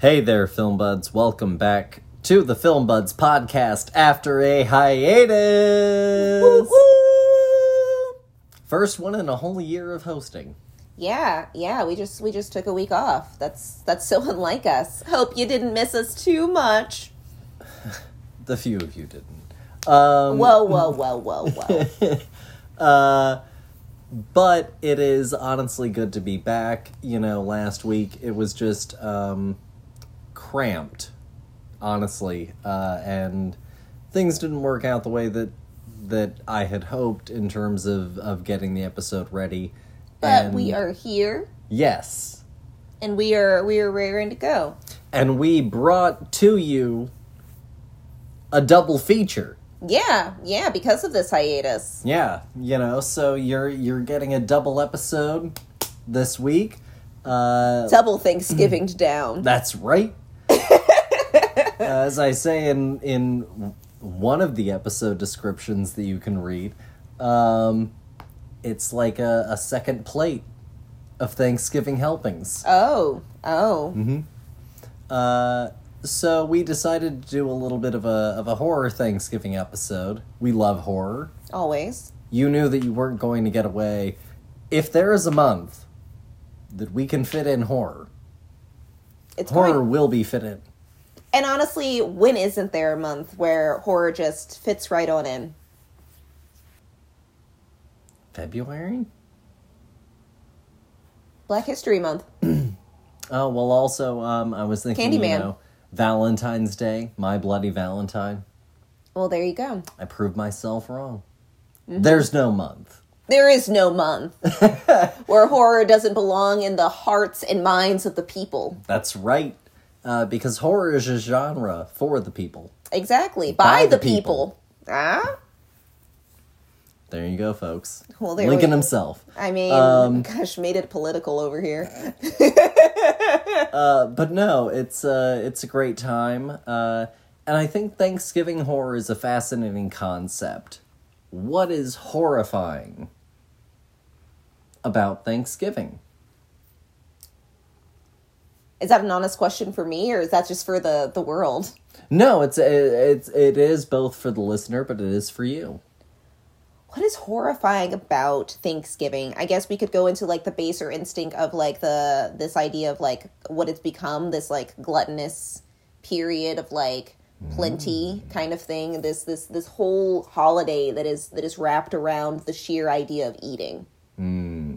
Hey there, Film Buds. Welcome back to the Film Buds podcast after a hiatus. First one in a whole year of hosting. Yeah, yeah, we just we just took a week off. That's that's so unlike us. Hope you didn't miss us too much. The few of you didn't. Um, Whoa, whoa, whoa, whoa, whoa. uh, but it is honestly good to be back. You know, last week it was just um, cramped, honestly, uh, and things didn't work out the way that that I had hoped in terms of of getting the episode ready. But And- we are here yes, and we are we are raring to go. and we brought to you a double feature. Yeah, yeah, because of this hiatus. Yeah, you know, so you're you're getting a double episode this week. Uh, Double Thanksgiving down. that's right. As I say in in one of the episode descriptions that you can read, um, it's like a, a second plate of Thanksgiving helpings. Oh, oh. Mm-hmm. Uh, so we decided to do a little bit of a of a horror Thanksgiving episode. We love horror. Always. you knew that you weren't going to get away. If there is a month that we can fit in horror, It's horror going- will be fit in. And honestly, when isn't there a month where horror just fits right on in? February? Black History Month. Oh, well, also, um, I was thinking, you know, Valentine's Day, My Bloody Valentine. Well, there you go. I proved myself wrong. Mm-hmm. There's no month. There is no month where horror doesn't belong in the hearts and minds of the people. That's right. Uh, because horror is a genre for the people. Exactly. By By, the the, people. Ah? There you go, folks. Well, Lincoln we- himself. I mean, Um, gosh, made it political over here. Uh, but no, it's uh, it's a great time, uh, and I think Thanksgiving horror is a fascinating concept. What is horrifying about Thanksgiving? Is that an honest question for me, or is that just for the, the world? No, it's it's it is both for the listener, but it is for you. What is horrifying about Thanksgiving? I guess we could go into like the baser instinct of like the this idea of like what it's become, this like gluttonous period of like plenty mm. kind of thing. This this this whole holiday that is that is wrapped around the sheer idea of eating. Hmm.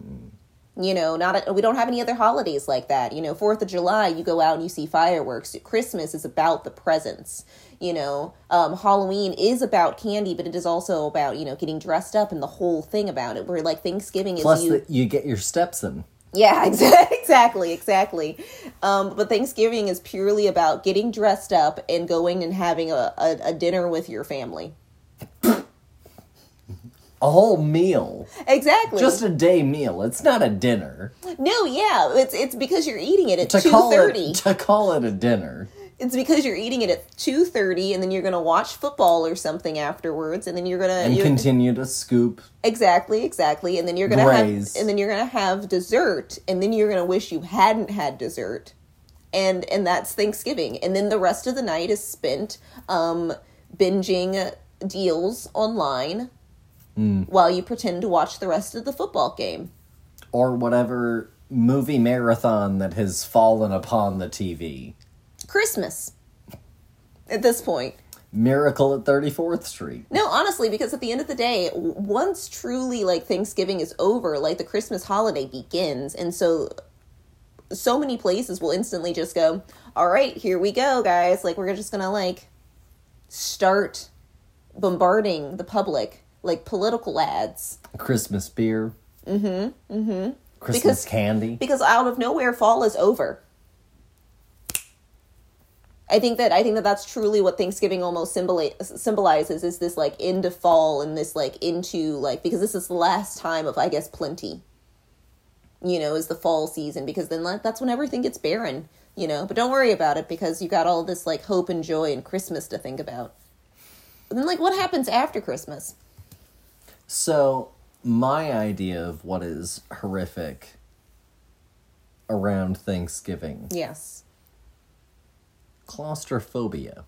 You know, not a, we don't have any other holidays like that. You know, Fourth of July, you go out and you see fireworks. Christmas is about the presents. You know, um, Halloween is about candy, but it is also about you know getting dressed up and the whole thing about it. Where like Thanksgiving is Plus, you, that you get your steps in. yeah, exactly, exactly, exactly. Um, but Thanksgiving is purely about getting dressed up and going and having a, a, a dinner with your family. A whole meal, Exactly. just a day meal. It's not a dinner. no, yeah, it's it's because you're eating it at To two call it to call it a dinner. It's because you're eating it at two thirty, and then you're gonna watch football or something afterwards, and then you're gonna And you're- continue to scoop. exactly, exactly, and then you're gonna have and then you're gonna have dessert, and then you're gonna wish you hadn't had dessert, and and that's Thanksgiving, and then the rest of the night is spent um, binging deals online Hmm. while you pretend to watch the rest of the football game. or whatever movie marathon that has fallen upon the TV. Christmas. At this point. Miracle at 34th Street. No, honestly, because at the end of the day, once truly like Thanksgiving is over, like the Christmas holiday begins, and so so many places will instantly just go, "All right, here we go, guys! Like we're just gonna like start bombarding the public like political ads Christmas beer. Mm-hmm. Mm-hmm. Christmas Because- candy. because out of nowhere, fall is over." I think that I think that that's truly what Thanksgiving almost symboli- symbolizes is this like into fall and this like into like because this is the last time of I guess plenty. You know, is the fall season because then like, that's when everything gets barren. You know, but don't worry about it because you got all this like hope and joy and Christmas to think about. But then like what happens after Christmas? So, my idea of what is horrific around Thanksgiving Yes. claustrophobia.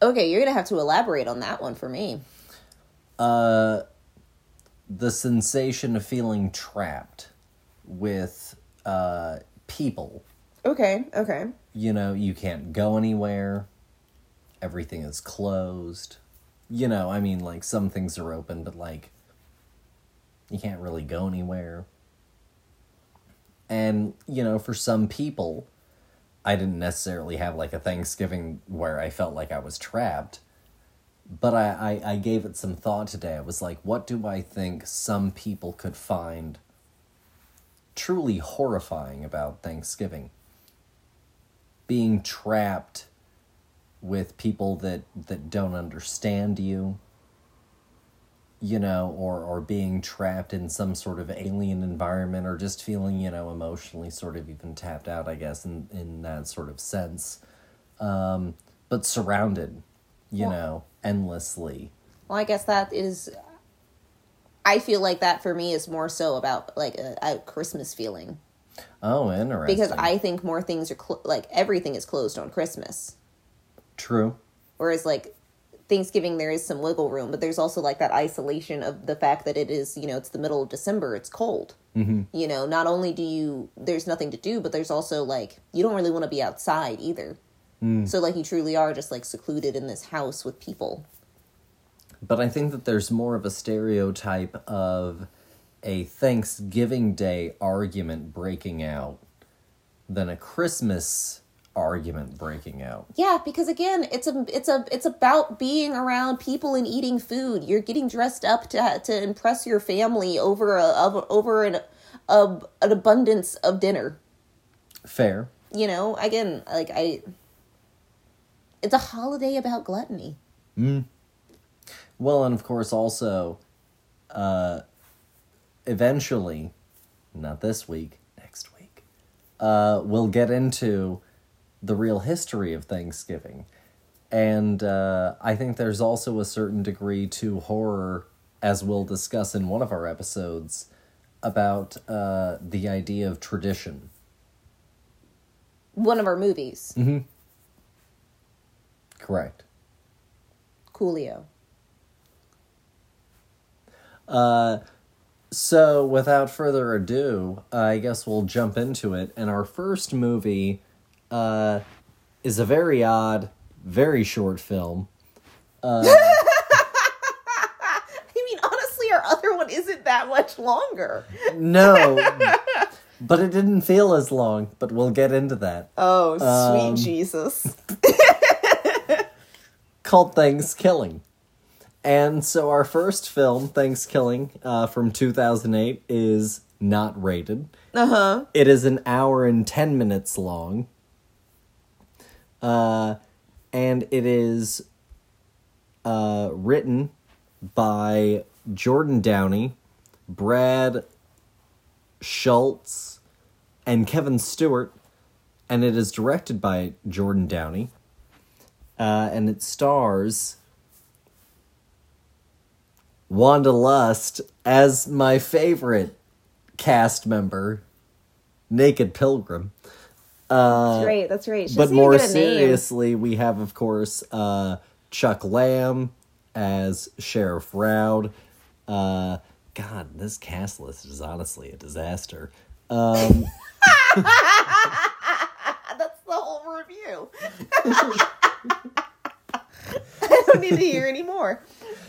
Okay, you're gonna have to elaborate on that one for me. Uh, the sensation of feeling trapped with uh, people. Okay, okay. You know, you can't go anywhere. Everything is closed. You know, I mean, like some things are open, but like you can't really go anywhere. And, you know, for some people, I didn't necessarily have like a Thanksgiving where I felt like I was trapped. But I, I, I gave it some thought today. I was like, what do I think some people could find truly horrifying about Thanksgiving? Being trapped with people that, that don't understand you, you know, or, or being trapped in some sort of alien environment, or just feeling, you know, emotionally sort of even tapped out, I guess, in, in that sort of sense. Um, but surrounded, you Well- know, endlessly. Well, I guess that is. I feel like that for me is more so about like a, a Christmas feeling Oh, interesting. because I think more things are cl- like everything is closed on Christmas, True. whereas like Thanksgiving there is some wiggle room, but there's also like that isolation of the fact that it is you know it's the middle of December, it's cold. Mm-hmm. You know, not only do you there's nothing to do, but there's also like you don't really want to be outside either. So like you truly are just like secluded in this house with people. But I think that there's more of a stereotype of a Thanksgiving Day argument breaking out than a Christmas argument breaking out. Yeah, because again, it's a it's a it's about being around people and eating food. You're getting dressed up to to impress your family over a over an a, an abundance of dinner. Fair. You know, again, like I it's a holiday about gluttony. Well, and of course, also, uh, eventually, not this week, next week, uh, we'll get into the real history of Thanksgiving. And uh, I think there's also a certain degree to horror, as we'll discuss in one of our episodes, about uh, the idea of tradition. One of our movies, Correct. Coolio. Uh, so, without further ado, I guess we'll jump into it. And our first movie uh, is a very odd, very short film. I mean, honestly, our other one isn't that much longer. No, but it didn't feel as long, but we'll get into that. Oh, sweet Um, Jesus. Called ThanksKilling. And so, our first film, ThanksKilling, uh, from 2008, is not rated. Uh huh. It is an hour and 10 minutes long. Uh, and it is uh, written by Jordan Downey, Brad Schultz, and Kevin Stewart. And it is directed by Jordan Downey. Uh, and it stars Wanda Lust as my favorite cast member, Naked Pilgrim. Uh, Great, that's right. She but more get a name. seriously, we have, of course, uh, Chuck Lamb as Sheriff Roud. Uh, God, this cast list is honestly a disaster. Um, That's the whole review. I don't need to hear any more.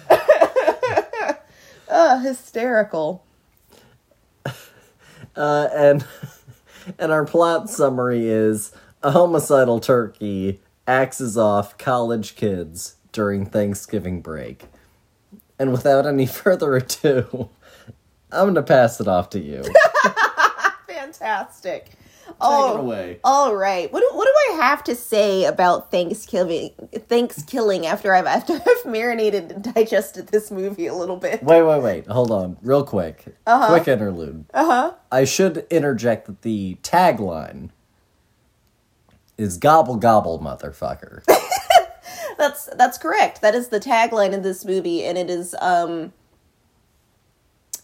uh, hysterical. uh, and and our plot summary is a homicidal turkey axes off college kids during Thanksgiving break. And without any further ado, I'm gonna pass it off to you. Fantastic. Take oh, it away. All right. What do, what do I have to say about ThanksKilling? ThanksKilling after I've after I've marinated and digested this movie a little bit. Wait, wait, wait. Hold on. Real quick. Uh-huh. Quick interlude. Uh huh. I should interject that the tagline is gobble gobble motherfucker. That's that's correct. That is the tagline of this movie, and it is um.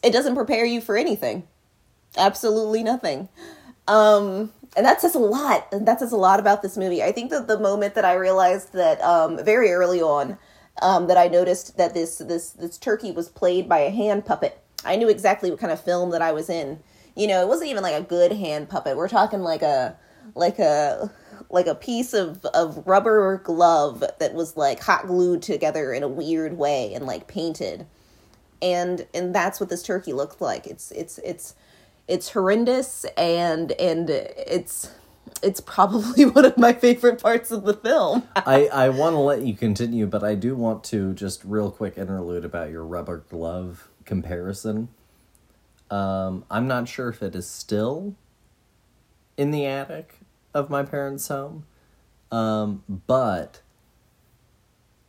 It doesn't prepare you for anything. Absolutely nothing. Um, and that says a lot. And that says a lot about this movie. I think that the moment that I realized that um, very early on um, that I noticed that this this this turkey was played by a hand puppet. I knew exactly what kind of film that I was in. You know, it wasn't even like a good hand puppet. We're talking like a like a like a piece of of rubber glove that was like hot glued together in a weird way and like painted. And and that's what this turkey looked like. It's it's it's it's horrendous and and it's it's probably one of my favorite parts of the film. I, I want to let you continue, but I do want to just real quick interlude about your rubber glove comparison. Um, I'm not sure if it is still in the attic of my parents' home, um, but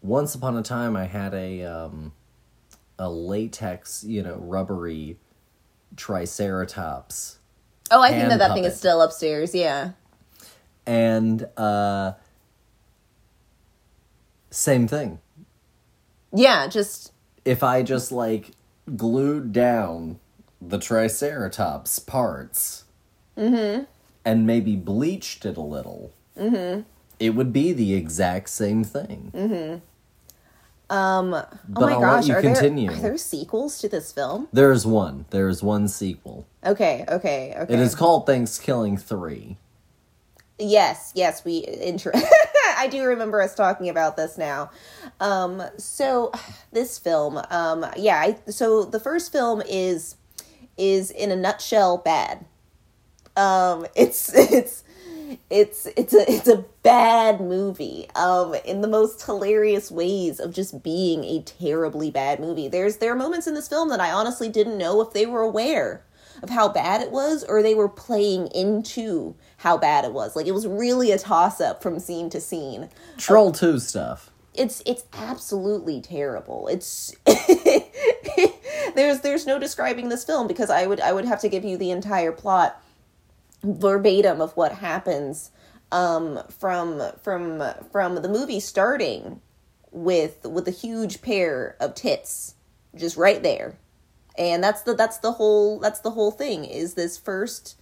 once upon a time I had a um, a latex, you know, rubbery Triceratops Oh, I think that that thing is still upstairs. Yeah. and uh same thing Yeah, just if i just like glued down the triceratops parts Mm-hmm. and maybe bleached it a little Mm-hmm. it would be the exact same thing um but oh my i'll gosh, let you are continue there are there sequels to this film? there's one there's one sequel Okay, okay, okay. it is called ThanksKilling 3 Yes, yes, we intro. I do remember us talking about this now. Um, so this film, um, yeah. I, so the first film is is in a nutshell bad. Um, it's it's it's it's a it's a bad movie. Um, in the most hilarious ways of just being a terribly bad movie. There's there are moments in this film that I honestly didn't know if they were aware of how bad it was or they were playing into how bad it was. Like it was really a toss up from scene to scene. troll 2 stuff It's it's absolutely terrible. It's there's there's no describing this film because I would I would have to give you the entire plot verbatim of what happens um from from from the movie starting with with a huge pair of tits just right there and that's the that's the whole that's the whole thing is this first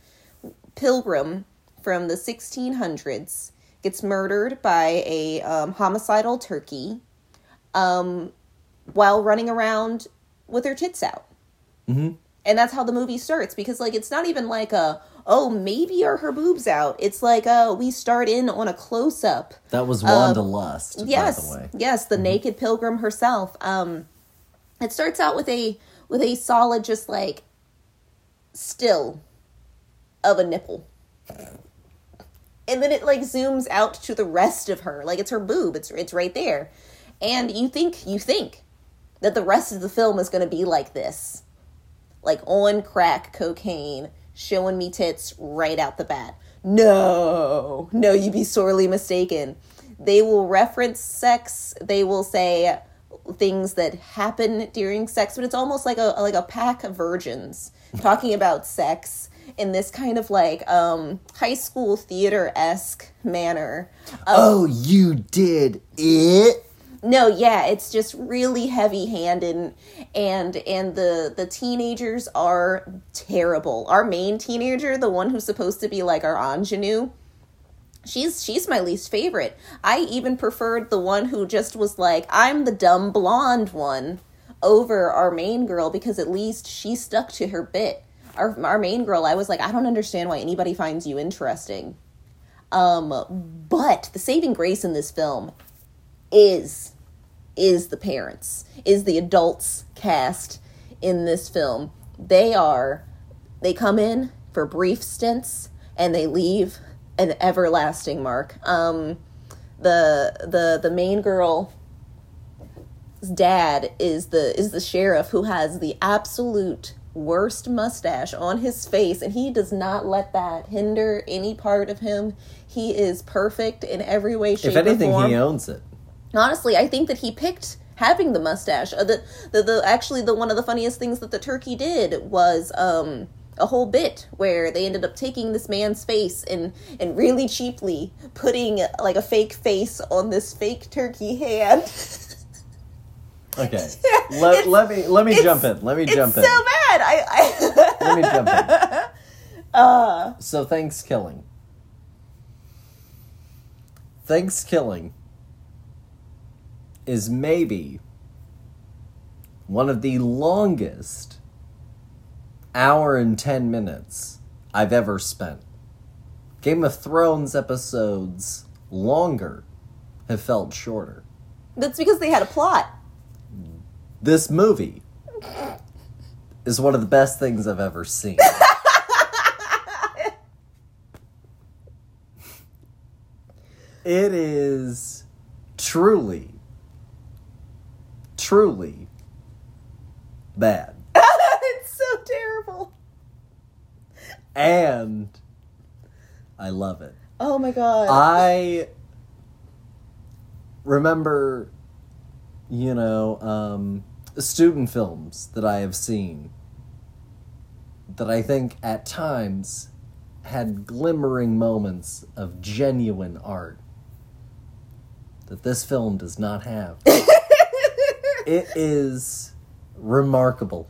pilgrim from the 1600s gets murdered by a um, homicidal turkey um, while running around with her tits out mm-hmm. and that's how the movie starts because like it's not even like a oh maybe are her boobs out. It's like uh we start in on a close-up that was wanda lust yes by the way. yes the naked pilgrim herself. Um it starts out with a with a solid just like still of a nipple. And then it like zooms out to the rest of her. Like it's her boob. It's it's right there. And you think you think that the rest of the film is going to be like this. Like on crack cocaine showing me tits right out the bat. No no you'd be sorely mistaken. They will reference sex. They will say things that happen during sex but it's almost like a like a pack of virgins talking about sex in this kind of like um high school theater-esque manner. Oh you did it no yeah it's just really heavy handed and and the the teenagers are terrible. Our main teenager the one who's supposed to be like our ingenue she's she's my least favorite. I even preferred the one who just was like i'm the dumb blonde one over our main girl because at least she stuck to her bit. Our, our main girl i was like i don't understand why anybody finds you interesting. Um but the saving grace in this film is is the parents is the adults cast in this film. They are they come in for brief stints and they leave an everlasting mark. Um the the the main girl dad is the is the sheriff who has the absolute worst mustache on his face and he does not let that hinder any part of him. He is perfect in every way shape if anything he owns it honestly i think that he picked having the mustache uh, the, the the actually the one of the funniest things that the turkey did was um a whole bit where they ended up taking this man's face and and really cheaply putting like a fake face on this fake turkey hand Okay. let, let me let me jump in. Let me it's jump so bad i i Let me jump in. Uh, So ThanksKilling. Thanks killing is maybe one of the longest hour and 10 minutes I've ever spent. Game of Thrones episodes longer have felt shorter. that's because they had a plot. This movie is one of the best things I've ever seen. it is truly, truly bad. it's so terrible. And I love it. Oh my god. I remember, you know, um, student films that I have seen that I think at times had glimmering moments of genuine art that this film does not have. it is remarkable.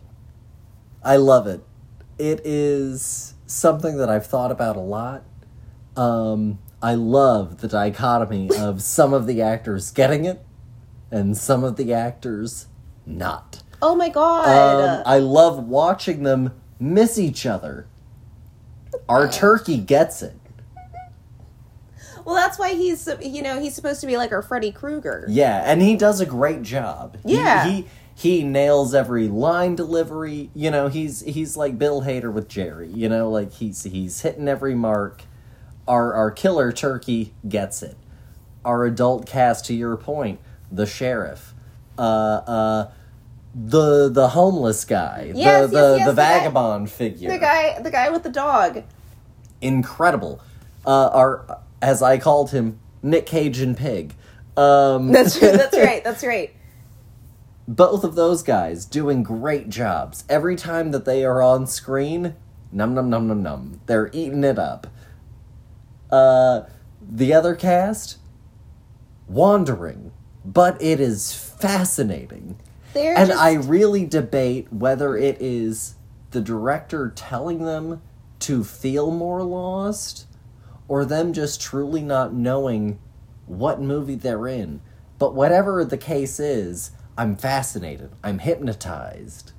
I love it. It is something that I've thought about a lot. Um, I love the dichotomy of some of the actors getting it and some of the actors not. oh my god. Um, I love watching them miss each other. Our turkey gets it. Well, that's why he's you know he's supposed to be like our Freddy Krueger. Yeah, and he does a great job. Yeah. He, he nails every line delivery. You know, he's he's like Bill Hader with Jerry. You know, like he's he's hitting every mark. Our our killer turkey gets it. Our adult cast, to your point, the sheriff, uh, uh, the the homeless guy, Yes, the yes, the, yes, the the guy- vagabond figure, The guy, the guy with the dog. incredible. Uh, our as I called him, Nick Cage and Pig. Um, That's that's right. That's right. both of those guys doing great jobs. Every time that they are on screen, num num num num num. They're eating it up. Uh the other cast wandering, but it is fascinating. They're and just, I really debate whether it is the director telling them to feel more lost or them just truly not knowing what movie they're in. But whatever the case is, I'm fascinated. I'm hypnotized.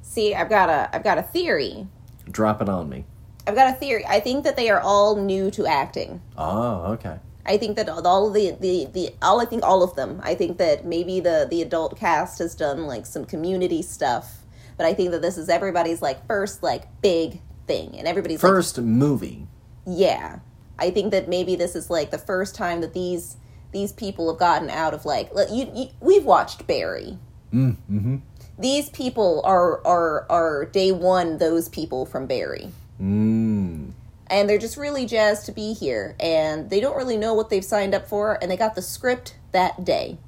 see. I've got a I've got a theory. Drop it on me. I've got a theory. I think that they are all new to acting. Oh, okay. I think that all of the, the, the all I think all of them. I think that maybe the the adult cast has done like some community stuff, but I think that this is everybody's like first like big thing, and everybody's like, First movie. yeah. I think that maybe this is like the first time that these these people have gotten out of like you, you we've watched Barry. Mm, mm-hmm. These people are are are day one those people from Barry. Mm. and they're just really jazzed to be here and they don't really know what they've signed up for and they got the script that day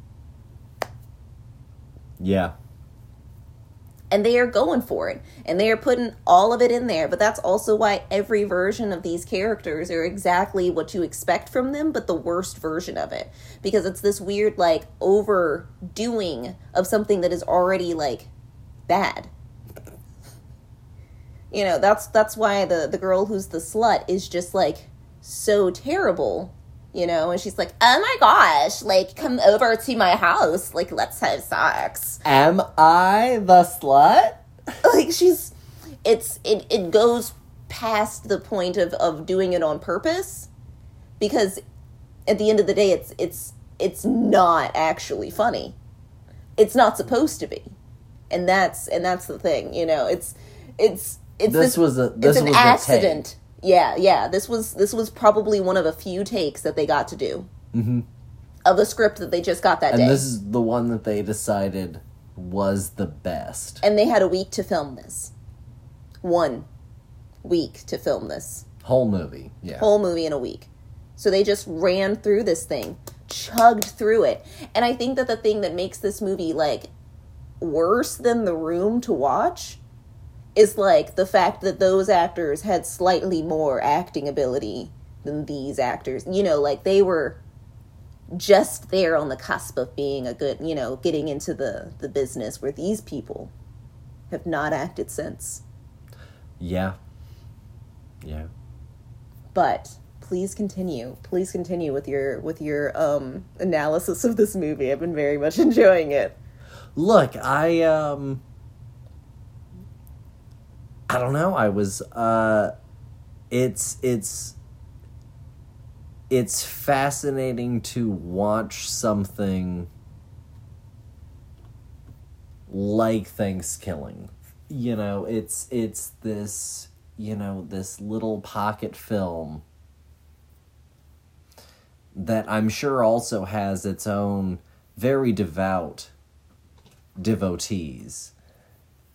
Yeah. And they are going for it and they are putting all of it in there. But that's also why every version of these characters are exactly what you expect from them but the worst version of it. Because it's this weird like overdoing of something that is already like bad. You know that's that's why the the girl who's the slut is just like so terrible you know? And she's like oh my gosh like come over to my house. Like let's have sex. Am I the slut? like she's it's it it goes past the point of of doing it on purpose because at the end of the day it's it's it's not actually funny. It's not supposed to be. And that's and that's the thing you know? It's it's it's This was a- this an was take. accident yeah yeah this was this was probably one of a few takes that they got to do Mm-hmm. of the script that they just got that And day this is the one that they decided was the best. and they had a week to film this one week to film this Whole movie. Yeah. whole movie in a week. So they just ran through this thing, chugged through it. And I think that the thing that makes this movie like worse than The Room to watch is like the fact that those actors had slightly more acting ability than these actors. You know, like they were just there on the cusp of being a good, you know, getting into the the business where these people have not acted since. Yeah. Yeah. But please continue. Please continue with your with your um analysis of this movie. I've been very much enjoying it. Look, I um I don't know. I was uh it's it's it's fascinating to watch something like ThanksKilling. You know, it's it's this, you know, this little pocket film that I'm sure also has its own very devout devotees.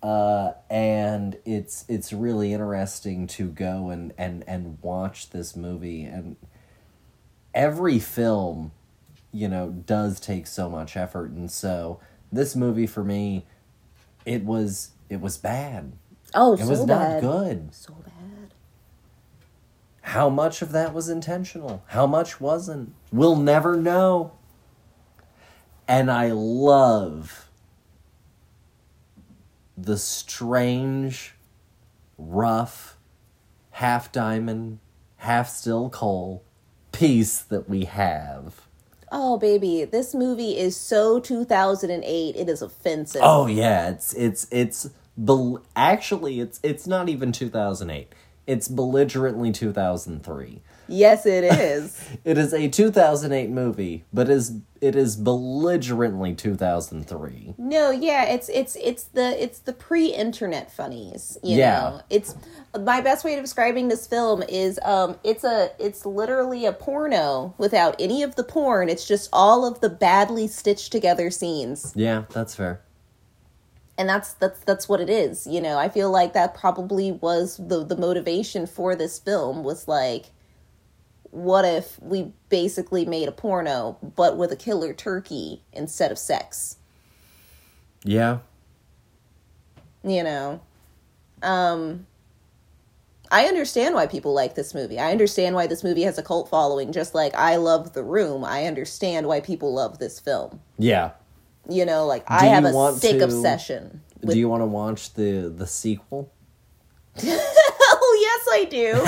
Uh, and it's it's really interesting to go and, and, and watch this movie and every film, you know, does take so much effort and so this movie for me it was it was bad. Oh, It so was bad. not good. So bad. How much of that was intentional? How much wasn't? We'll never know. And I love the strange, rough, half diamond, half still coal piece that we have. Oh baby, this movie is so 2008. It is offensive. Oh yeah, it's it's it's bel- actually it's it's not even 2008. It's belligerently 2003. Yes, it is. It is a 2008 movie, but is it is belligerently 2003. no, yeah, it's it's it's the it's the pre-internet funnies. You Yeah. know, it's my best way of describing this film is um it's a it's literally a porno without any of the porn. It's just all of the badly stitched together scenes. Yeah, that's fair. and that's that's that's what it is you know i feel like that probably was the the motivation for this film was like what if we basically made a porno but with a killer turkey instead of sex Yeah. you know um i understand why people like this movie i understand why this movie has a cult following just like i love the room i understand why people love this film Yeah. you know like i have a sick to- obsession with Do you want to watch the the sequel? yes i do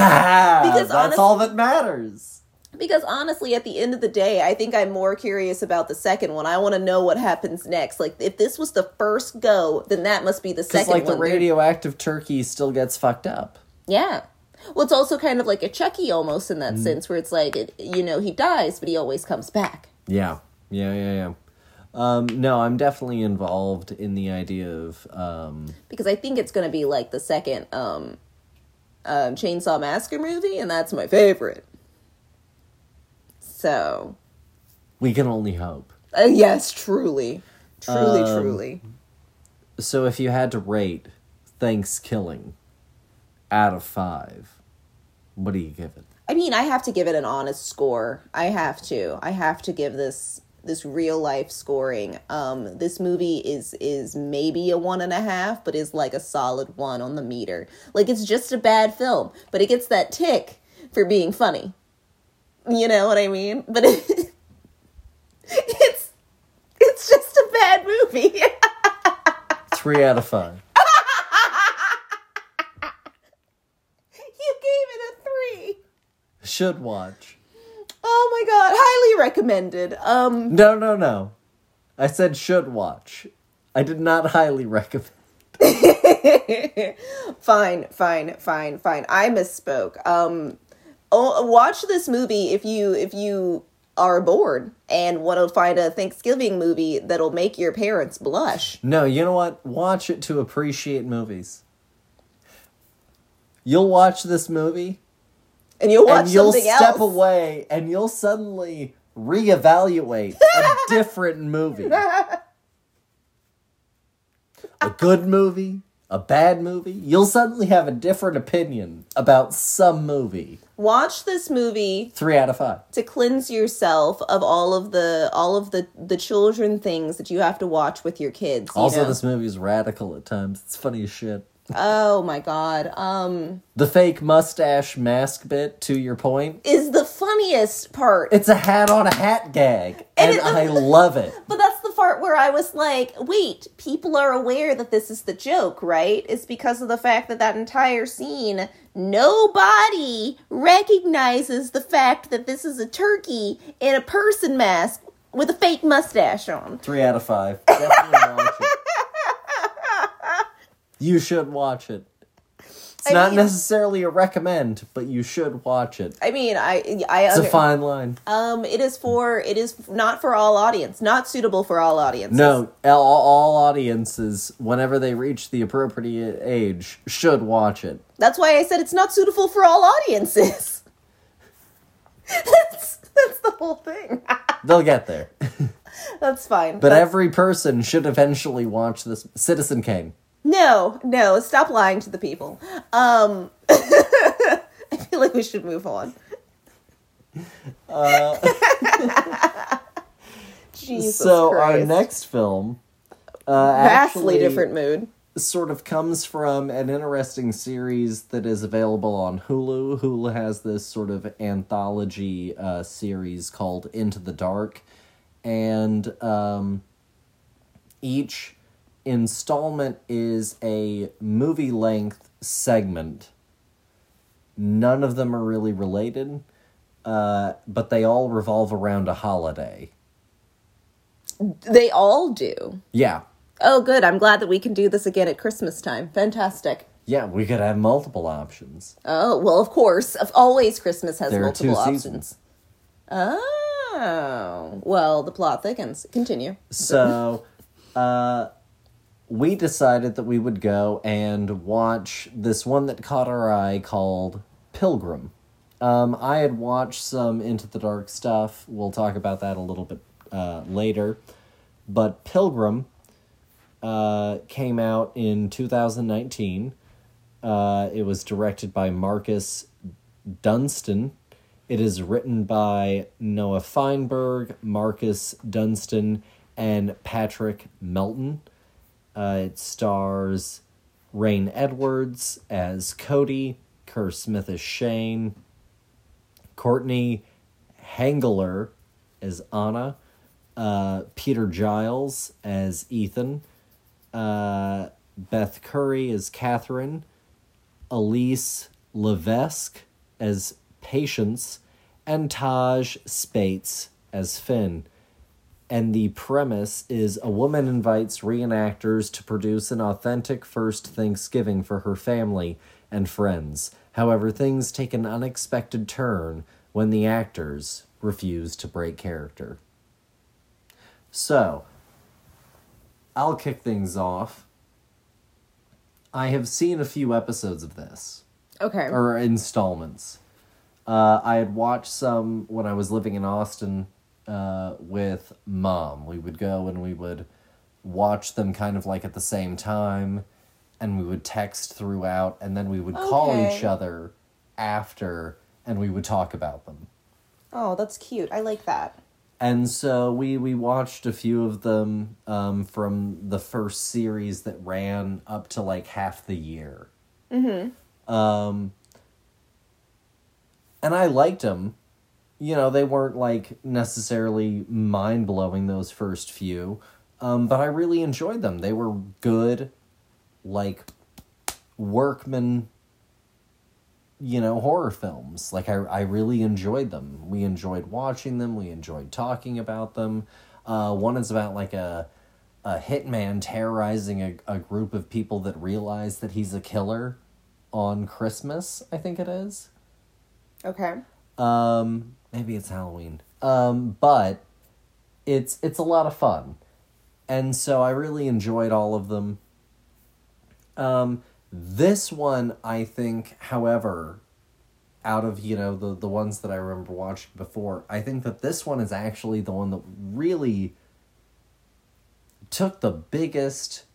because that's honest- all that matters. Because honestly, at the end of the day, I think I'm more curious about the second one. I want to know what happens next. Like, if this was the first go, then that must be the Because second like the one. They're- radioactive turkey still gets fucked up. Yeah. Well, it's also kind of like a Chucky almost in Mm. that sense, where it's like, it, you know, he dies, but he always comes back. Yeah. Yeah, yeah, yeah. Um, no, I'm definitely involved in the idea of um, Because I think it's going to be like the second um, um, Chainsaw Massacre movie, and that's my favorite. So, we can only hope. uh, yes, truly. Truly, Um, truly. So if you had to rate ThanksKilling out of five, what do you give it? I mean, I have to give it an honest score. I have to. I have to give this this real life scoring. Um, this movie is is maybe a one and a half, but is like a solid one on the meter. Like it's just a bad film, but it gets that tick for being funny. You know what I mean? But it, it's it's just a bad movie. Three out of five. you gave it a three. Should watch. My god, highly recommended. Um. No, no, no. I said should watch. I did not highly recommend. fine, fine, fine, fine. I misspoke. Um, oh, watch this movie if you if you are bored and want to find a Thanksgiving movie that'll make your parents blush. No, you know what? Watch it to appreciate movies. You'll watch this movie And you'll watch and you'll something step else. away and you'll suddenly reevaluate a different movie. A good movie, a bad movie. You'll suddenly have a different opinion about some movie. Watch this movie Three out of five. to cleanse yourself of all of the all of the the children things that you have to watch with your kids. you Also, know? this movie is radical at times. It's funny as shit. Oh my god. Um The fake mustache mask bit, to your point, is the funniest part. It's a hat on a hat gag, and, And it- I love it. But that's the part where I was like, wait, people are aware that this is the joke, right? It's because of the fact that that entire scene, nobody recognizes the fact that this is a turkey in a person mask with a fake mustache on. Three out of five. Definitely watch it. You should watch it. It's I not mean- necessarily a recommend, but you should watch it. I mean, I, I, It's a fine line. um, it is for, it is not for all audience, not suitable for all audiences. No, all, all audiences, whenever they reach the appropriate age, should watch it. That's why I said it's not suitable for all audiences. that's, that's the whole thing. They'll get there. that's fine. But That's- every person should eventually watch this. Citizen Kane. No, no, stop lying to the people. Um I feel like we should move on. Jesus so our next film, uh, vastly different mood. sort of comes from an interesting series that is available on Hulu. Hulu has this sort of anthology uh, series called Into the Dark, and um, each installment is a movie length segment. None of them are really related, uh, but they all revolve around a holiday. They all do. Yeah. Oh good, I'm glad that we can do this again at Christmas time. Fantastic. Yeah, we could have multiple options. Oh, well of course. Of always Christmas has There multiple options. seasons. Oh. Well, the plot thickens. Continue. So, uh, we decided that we would go and watch this one that caught our eye called Pilgrim. Um, I had watched some Into the Dark stuff. We'll talk about that a little bit uh, later. But Pilgrim uh, came out in 2019. Uh, it was directed by Marcus Dunstan. It is written by Noah Feinberg, Marcus Dunstan, and Patrick Melton. Uh, it stars Reign Edwards as Cody, Kerr Smith as Shane, Courtney Henggeler as Anna, uh, Peter Giles as Ethan, uh, Beth Curry as Catherine, Elise Levesque as Patience, and Taj Spates as Finn. And the premise is a woman invites reenactors to produce an authentic first Thanksgiving for her family and friends. However, things take an unexpected turn when the actors refuse to break character. So, I'll kick things off. I have seen a few episodes of this Okay. or installments. Uh, I had watched some when I was living in Austin uh, with mom. We would go and we would watch them kind of like at the same time, and we would text throughout, and then we would call Okay. each other after, and we would talk about them. Oh, that's cute. I like that. And so we we watched a few of them um, from the first series that ran up to like half the year. Mm-hmm. Um, and I liked them. You know, they weren't like necessarily mind blowing those first few, um, but I really enjoyed them. They were good, like workman you know horror films. Like i i really enjoyed them. We enjoyed watching them. We enjoyed talking about them. Uh one is about like a a hitman terrorizing a, a group of people that realize that he's a killer on christmas i think it is. Okay. Um maybe it's halloween. Um but it's it's a lot of fun. And so i really enjoyed all of them. Um this one i think however out of you know the the ones that i remember watching before i think that this one is actually the one that really took the biggest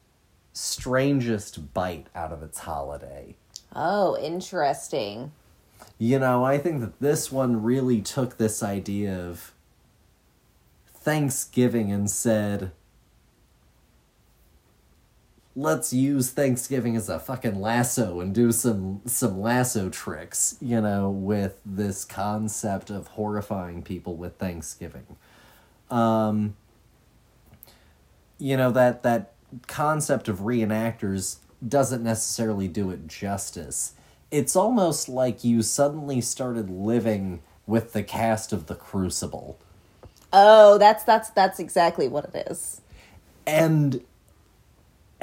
strangest bite out of its holiday. Oh, interesting. You know, I think that this one really took this idea of Thanksgiving and said, let's use Thanksgiving as a fucking lasso and do some some lasso tricks, you know, with this concept of horrifying people with Thanksgiving. Um you know that that concept of reenactors doesn't necessarily do it justice. It's almost like you suddenly started living with the cast of The Crucible. Oh, that's that's that's exactly what it is. And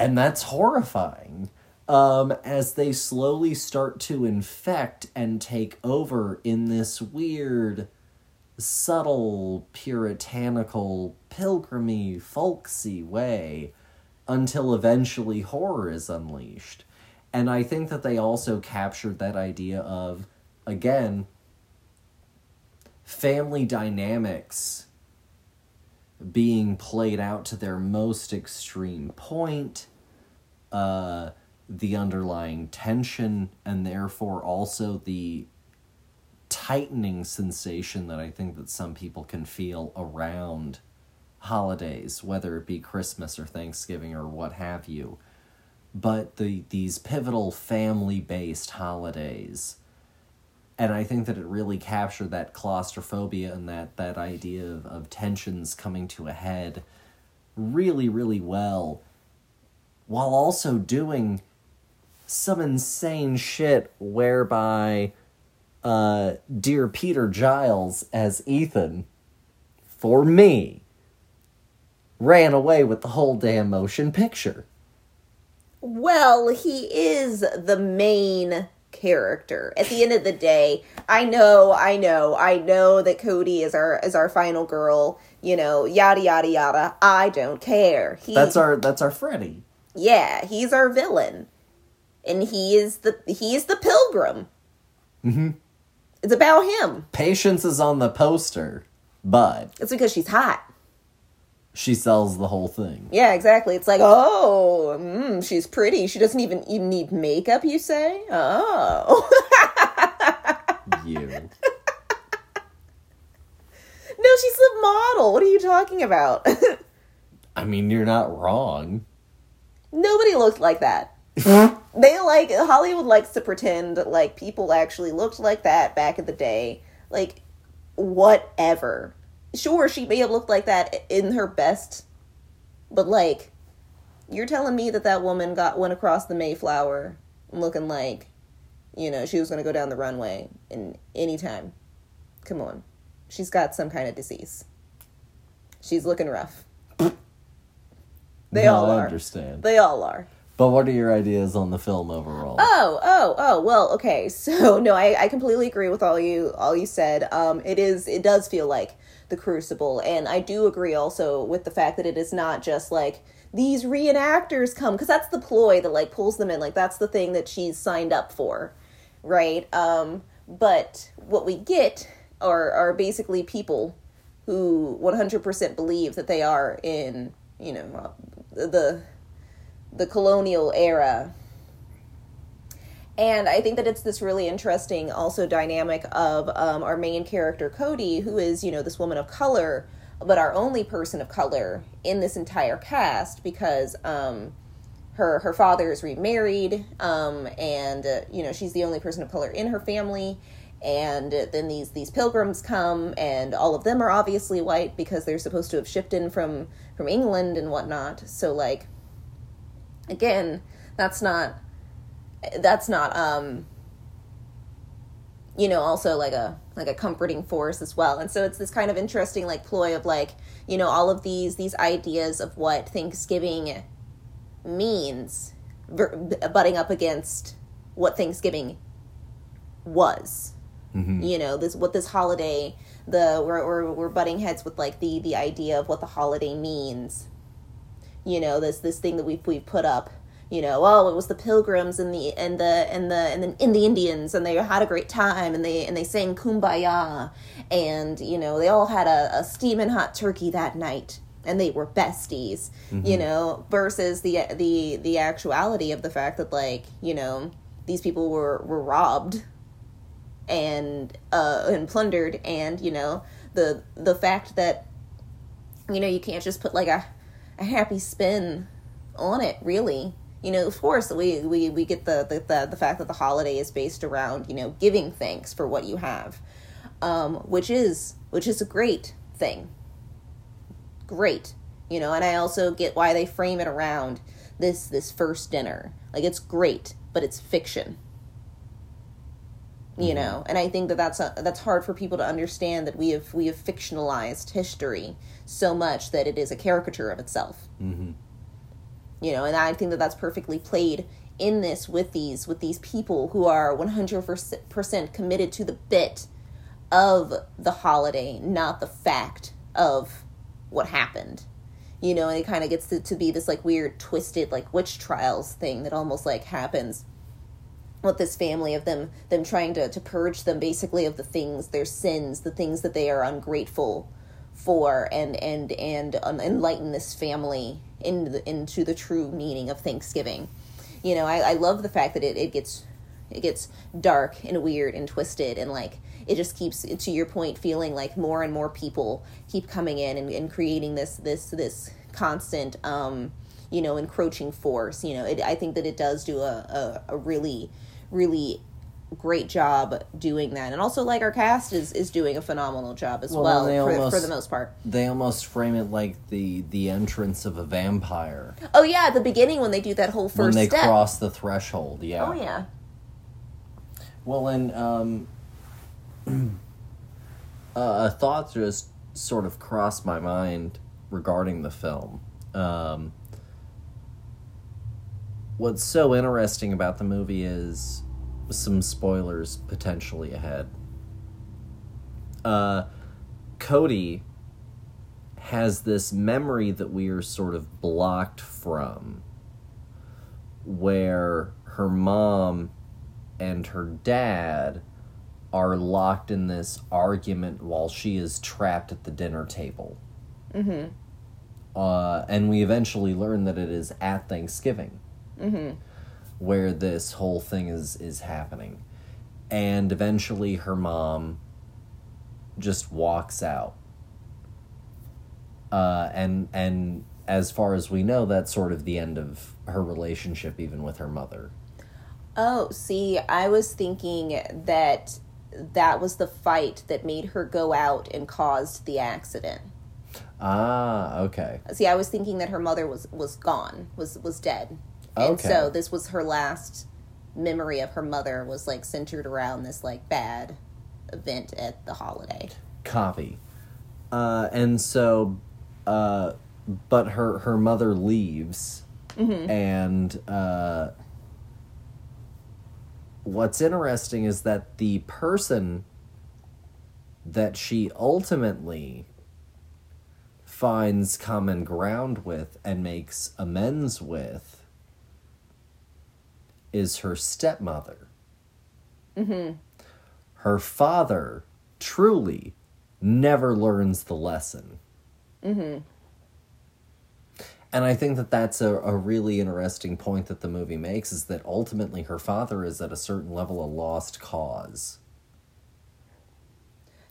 and that's horrifying. Um, as they slowly start to infect and take over in this weird, subtle, puritanical, pilgrimy, folksy way until eventually horror is unleashed. And I think that they also captured that idea of, again, family dynamics being played out to their most extreme point, uh, the underlying tension, and therefore also the tightening sensation that I think that some people can feel around holidays, whether it be Christmas or Thanksgiving or what have you. But the these pivotal family based holidays. And I think that it really captured that claustrophobia and that, that idea of, of tensions coming to a head really, really well, while also doing some insane shit whereby uh, dear Peter Giles as Ethan, for me, ran away with the whole damn motion picture. Well, he is the main character. At the end of the day, I know, I know, I know that Cody is our is our final girl, you know, yada yada yada. I don't care. He, That's our that's our Freddy. yeah, he's our villain. And he is the he is the pilgrim. Mm-hmm. It's about him. Patience is on the poster, but It's because she's hot. She sells the whole thing. Yeah, exactly. It's like, oh, mm, she's pretty. She doesn't even even need makeup. You say? Oh, You. no, she's a model. What are you talking about? I mean, you're not wrong. Nobody looked like that. they like Hollywood likes to pretend like people actually looked like that back in the day. Like, whatever. Sure, she may have looked like that in her best, but like, you're telling me that that woman got went across the Mayflower looking like, you know, she was going to go down the runway in any time. Come on, she's got some kind of disease. She's looking rough. They No, all I are. understand. They all are. But what are your ideas on the film overall? Oh, oh, oh. Well, okay. So no, I, I completely agree with all you all you said. Um, it is it does feel like the Crucible, and I do agree also with the fact that it is not just like these reenactors come because that's the ploy that like pulls them in. Like that's the thing that she's signed up for, right? Um, but what we get are are basically people who 100% believe that they are in you know the the colonial era and I think that it's this really interesting, also dynamic of um, our main character Cody, who is you know this woman of color, but our only person of color in this entire cast because um, her her father is remarried, um, and uh, you know she's the only person of color in her family. And then these these pilgrims come, and all of them are obviously white because they're supposed to have shipped in from from England and whatnot. So like, again, that's not that's not um you know also like a like a comforting force as well. And so it's this kind of interesting like ploy of like you know all of these these ideas of what thanksgiving means butting up against what thanksgiving was. You know this what this holiday the we're, we're we're butting heads with like the the idea of what the holiday means. You know this this thing that we've we've put up you know oh it was the pilgrims and the and the and the and the, and the indians and they had a great time and they and they sang kumbaya and you know they all had a, a steaming hot turkey that night and they were besties you know versus the the the actuality of the fact that like you know these people were were robbed and uh and plundered and you know the the fact that you know you can't just put like a a happy spin on it really you know, of course, we we, we get the, the the the fact that the holiday is based around you know giving thanks for what you have, um, which is which is a great thing. Great, you know, and I also get why they frame it around this this first dinner. Like it's great, but it's fiction. You know, and I think that that's a, that's hard for people to understand that we have we have fictionalized history so much that it is a caricature of itself. Mm-hmm. You know, and I think that that's perfectly played in this with these with these people who are 100% committed to the bit of the holiday, not the fact of what happened. You know and it kind of gets to, to be this like weird twisted like witch trials thing that almost like happens with this family of them them trying to, to purge them basically of the things their sins the things that they are ungrateful for and and and enlighten this family into the, into the true meaning of thanksgiving. You know I, I love the fact that it, it gets it gets dark and weird and twisted and like it just keeps to your point feeling like more and more people keep coming in and, and creating this this this constant um you know encroaching force. You know it, i think that it does do a, a, a really really great job doing that and also like our cast is is doing a phenomenal job as well, Well, for, almost- for the most part They almost frame it like the the entrance of a vampire oh yeah at the beginning when they do that whole first when they step cross the threshold. Yeah. oh yeah Well, and um, uh, a thought just sort of crossed my mind regarding the film. Um, what's so interesting about the movie is some spoilers potentially ahead. Uh, Cody has this memory that we are sort of blocked from, where her mom and her dad are locked in this argument while she is trapped at the dinner table. mm-hmm Uh, and we eventually learn that it is at Thanksgiving mm-hmm where this whole thing is is happening. And eventually her mom just walks out. Uh, and and as far as we know, that's sort of the end of her relationship, even with her mother. Oh, see, I was thinking that that was the fight that made her go out and caused the accident. Ah, okay. See, I was thinking that her mother was was gone, was was dead. And Okay. so this was her last memory of her mother was like centered around this like bad event at the holiday. Copy. Uh, and so, uh, but her her mother leaves, and uh, what's interesting is that the person that she ultimately finds common ground with and makes amends with is her stepmother. Her father truly never learns the lesson. And I think that that's a, a really interesting point that the movie makes is that ultimately her father is at a certain level a lost cause.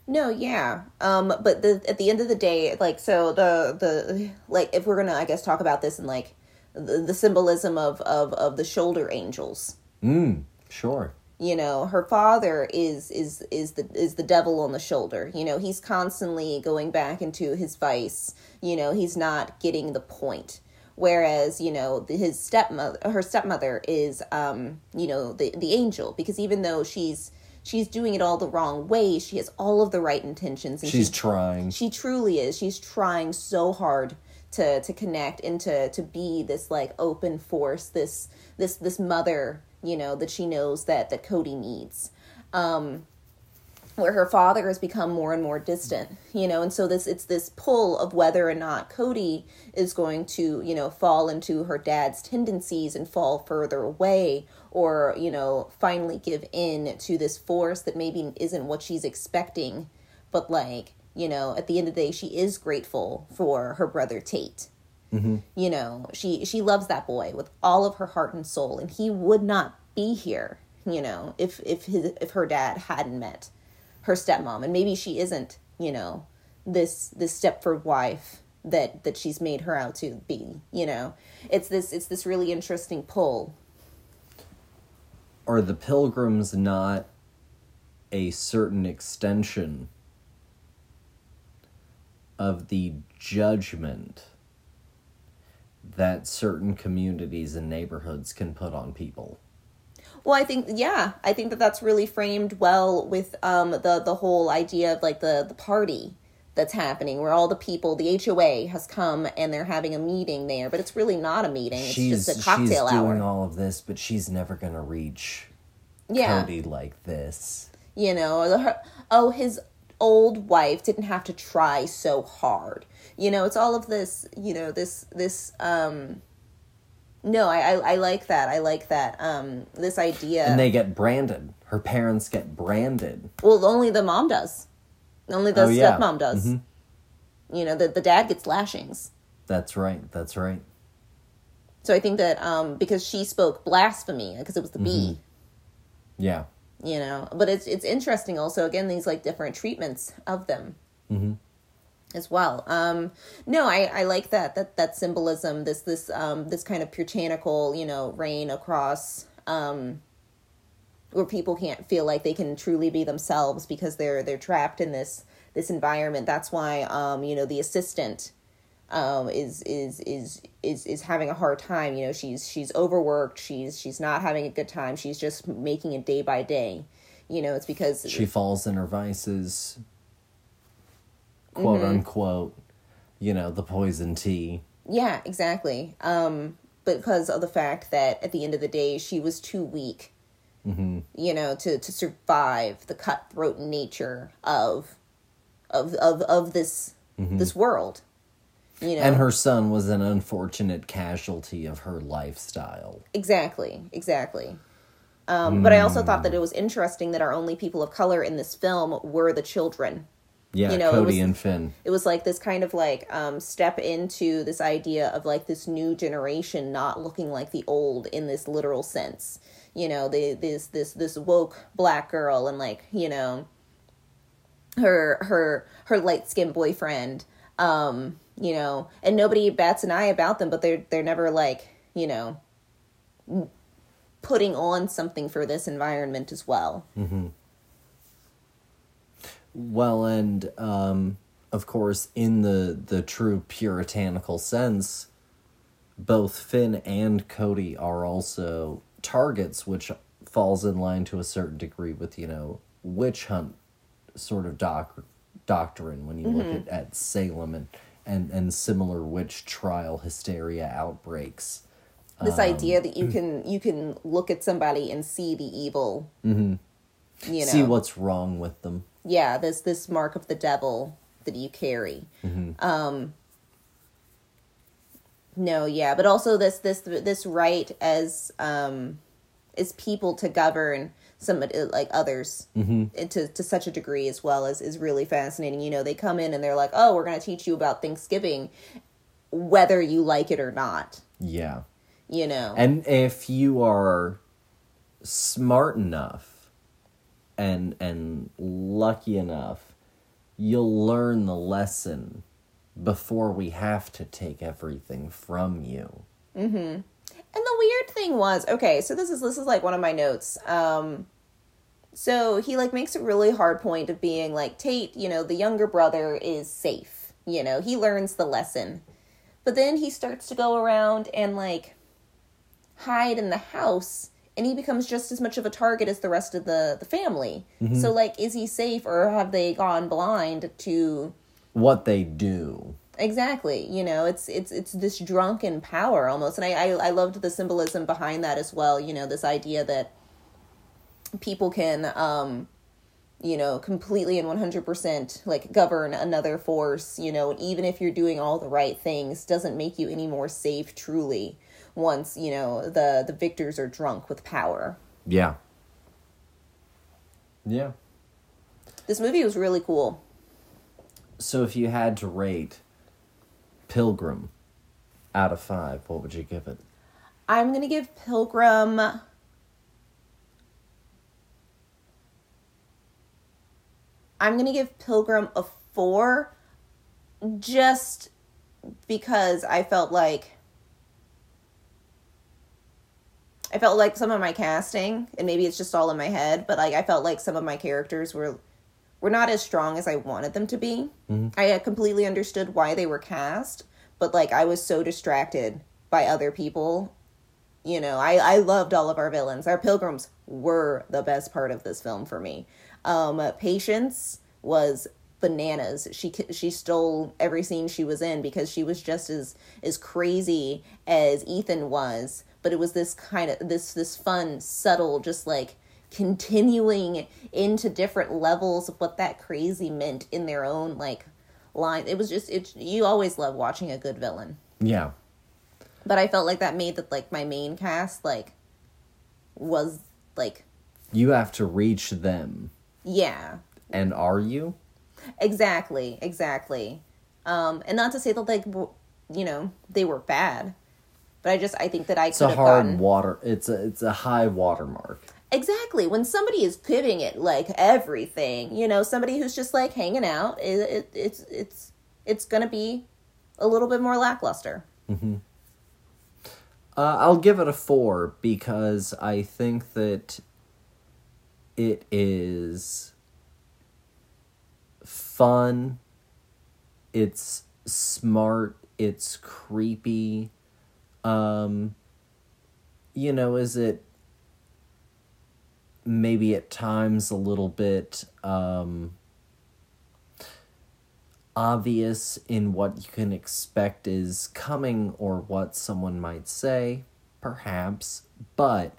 No, yeah. Um, but the at the end of the day, like so the the like if we're gonna I guess talk about this in like the, the symbolism of, of of the shoulder angels. Mm, sure. you know her father is is is the is the devil on the shoulder you know he's constantly going back into his vice you know he's not getting the point whereas you know his stepmother her stepmother is um you know the the angel because even though she's she's doing it all the wrong way she has all of the right intentions and She's she trying. she truly is she's trying so hard to to connect and to to be this like open force this this this mother you know that she knows that that cody needs um where her father has become more and more distant you know and so this it's this pull of whether or not cody is going to you know fall into her dad's tendencies and fall further away or you know finally give in to this force that maybe isn't what she's expecting but like you know at the end of the day she is grateful for her brother tate. Mm-hmm. You know she she loves that boy with all of her heart and soul and he would not be here you know if if his if her dad hadn't met her stepmom. And maybe she isn't you know this this stepford wife that that she's made her out to be you know. It's this it's this really interesting pull. Are the pilgrims not a certain extension of the judgment that certain communities and neighborhoods can put on people? Well, I think yeah, I think that that's really framed well with um the the whole idea of like the the party that's happening where all the people the HOA has come and they're having a meeting there, but it's really not a meeting. It's she's just a cocktail she's hour. doing all of this, but she's never gonna reach yeah. Cody like this. You know, the, her, oh his old wife didn't have to try so hard. You know, it's all of this, you know, this this um no, I, I I like that. I like that. Um this idea And they get branded. Her parents get branded. Well, only the mom does. Only the Oh, yeah. stepmom does. You know, the the dad gets lashings. That's right. That's right. So I think that um because she spoke blasphemy because it was the B, Yeah. You know. But it's it's interesting also again these like different treatments of them. As well. Um no, I I like that that that symbolism this this um this kind of puritanical, you know, reign across um where people can't feel like they can truly be themselves because they're they're trapped in this this environment. That's why um you know the assistant um is is is is is having a hard time. You know she's she's overworked. She's she's not having a good time. She's just making it day by day. You know it's because She falls in her vices, quote Mm-hmm. unquote, you know, the poison tea. yeah exactly. Um because of the fact that at the end of the day she was too weak. You know to to survive the cutthroat nature of of of of this this world. You know And her son was an unfortunate casualty of her lifestyle. Exactly, exactly. Um, But I also thought that it was interesting that our only people of color in this film were the children. Yeah, You know, it Cody was- and Finn. It was like this kind of like um, step into this idea of like this new generation not looking like the old in this literal sense. You know, the this this this woke black girl and like you know her her her light skinned boyfriend. Um, you know, and nobody bats an eye about them, but they're they're never like you know putting on something for this environment as well. Well, and um, of course, in the the true puritanical sense, both Finn and Cody are also targets, which falls in line to a certain degree with you know witch hunt sort of doc- doctrine when you look at, at Salem and, and and similar witch trial hysteria outbreaks. this idea that you can you can look at somebody and see the evil you know See what's wrong with them. yeah this this mark of the devil that you carry um no yeah but also this this this right as um as people to govern some like others mm-hmm. to to such a degree as well as is really fascinating you know they come in and they're like oh we're going to teach you about thanksgiving whether you like it or not Yeah. you know And if you are smart enough and and lucky enough, you'll learn the lesson before we have to take everything from you. Mm-hmm. And the weird thing was, okay, so this is this is like one of my notes. Um so he like makes a really hard point of being like Tate, you know, the younger brother is safe. You know, he learns the lesson. But then he starts to go around and like hide in the house and he becomes just as much of a target as the rest of the the family. Mm-hmm. So like is he safe or have they gone blind to What they do. Exactly. You know, it's it's it's this drunken power almost, and I, I I loved the symbolism behind that as well. You know, this idea that people can, um, you know, completely and one hundred percent like govern another force. You know, even if you're doing all the right things, doesn't make you any more safe. Truly, once you know the the victors are drunk with power. Yeah. Yeah. This movie was really cool. So if you had to rate Pilgrim out of 5, what would you give it? I'm gonna give Pilgrim. I'm gonna give Pilgrim a four, just because I felt like I felt like some of my casting, and maybe it's just all in my head, but like I felt like some of my characters were were not as strong as I wanted them to be. Mm-hmm. I had completely understood why they were cast, but like I was so distracted by other people. You know, I I loved all of our villains. Our pilgrims were the best part of this film for me. Um, Patience was bananas. She she stole every scene she was in because she was just as as crazy as Ethan was, but it was this kind of this this fun, subtle, just like continuing into different levels of what that crazy meant in their own like line. It was just it. You always love watching a good villain, Yeah. but I felt like that made that like my main cast like was like You have to reach them. Yeah And are you? Exactly, exactly. Um, and not to say that like you know they were bad, but I just I think that I It's a hard gotten water. It's a it's a high watermark. exactly when somebody is giving it like everything. You know, somebody who's just like hanging out. It, it it's it's it's gonna be a little bit more lackluster. Uh, I'll give it a four because I think that it is fun. It's smart. It's creepy. Um, you know, is it maybe at times a little bit um, obvious in what you can expect is coming or what someone might say, perhaps, but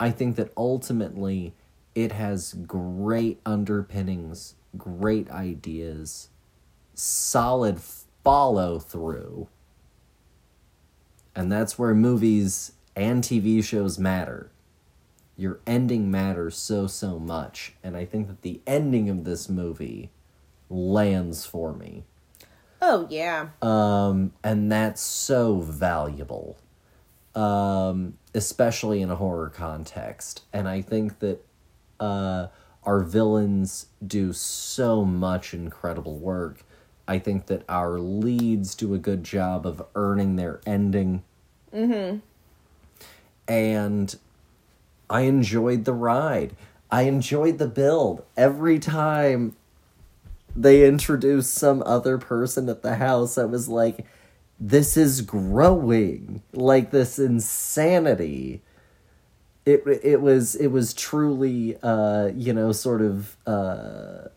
I think that ultimately it has great underpinnings, great ideas, solid follow through. And that's where movies and TV shows matter. Your ending matters so, so much. And I think that the ending of this movie lands for me. Oh yeah, Um, and that's so valuable, um, especially in a horror context. And I think that uh, our villains do so much incredible work. I think that our leads do a good job of earning their ending. Mm-hmm. And I enjoyed the ride. I enjoyed the build. Every time they introduced some other person at the house, I was like, this is growing. Like this insanity. It it was it was truly uh, you know, sort of uh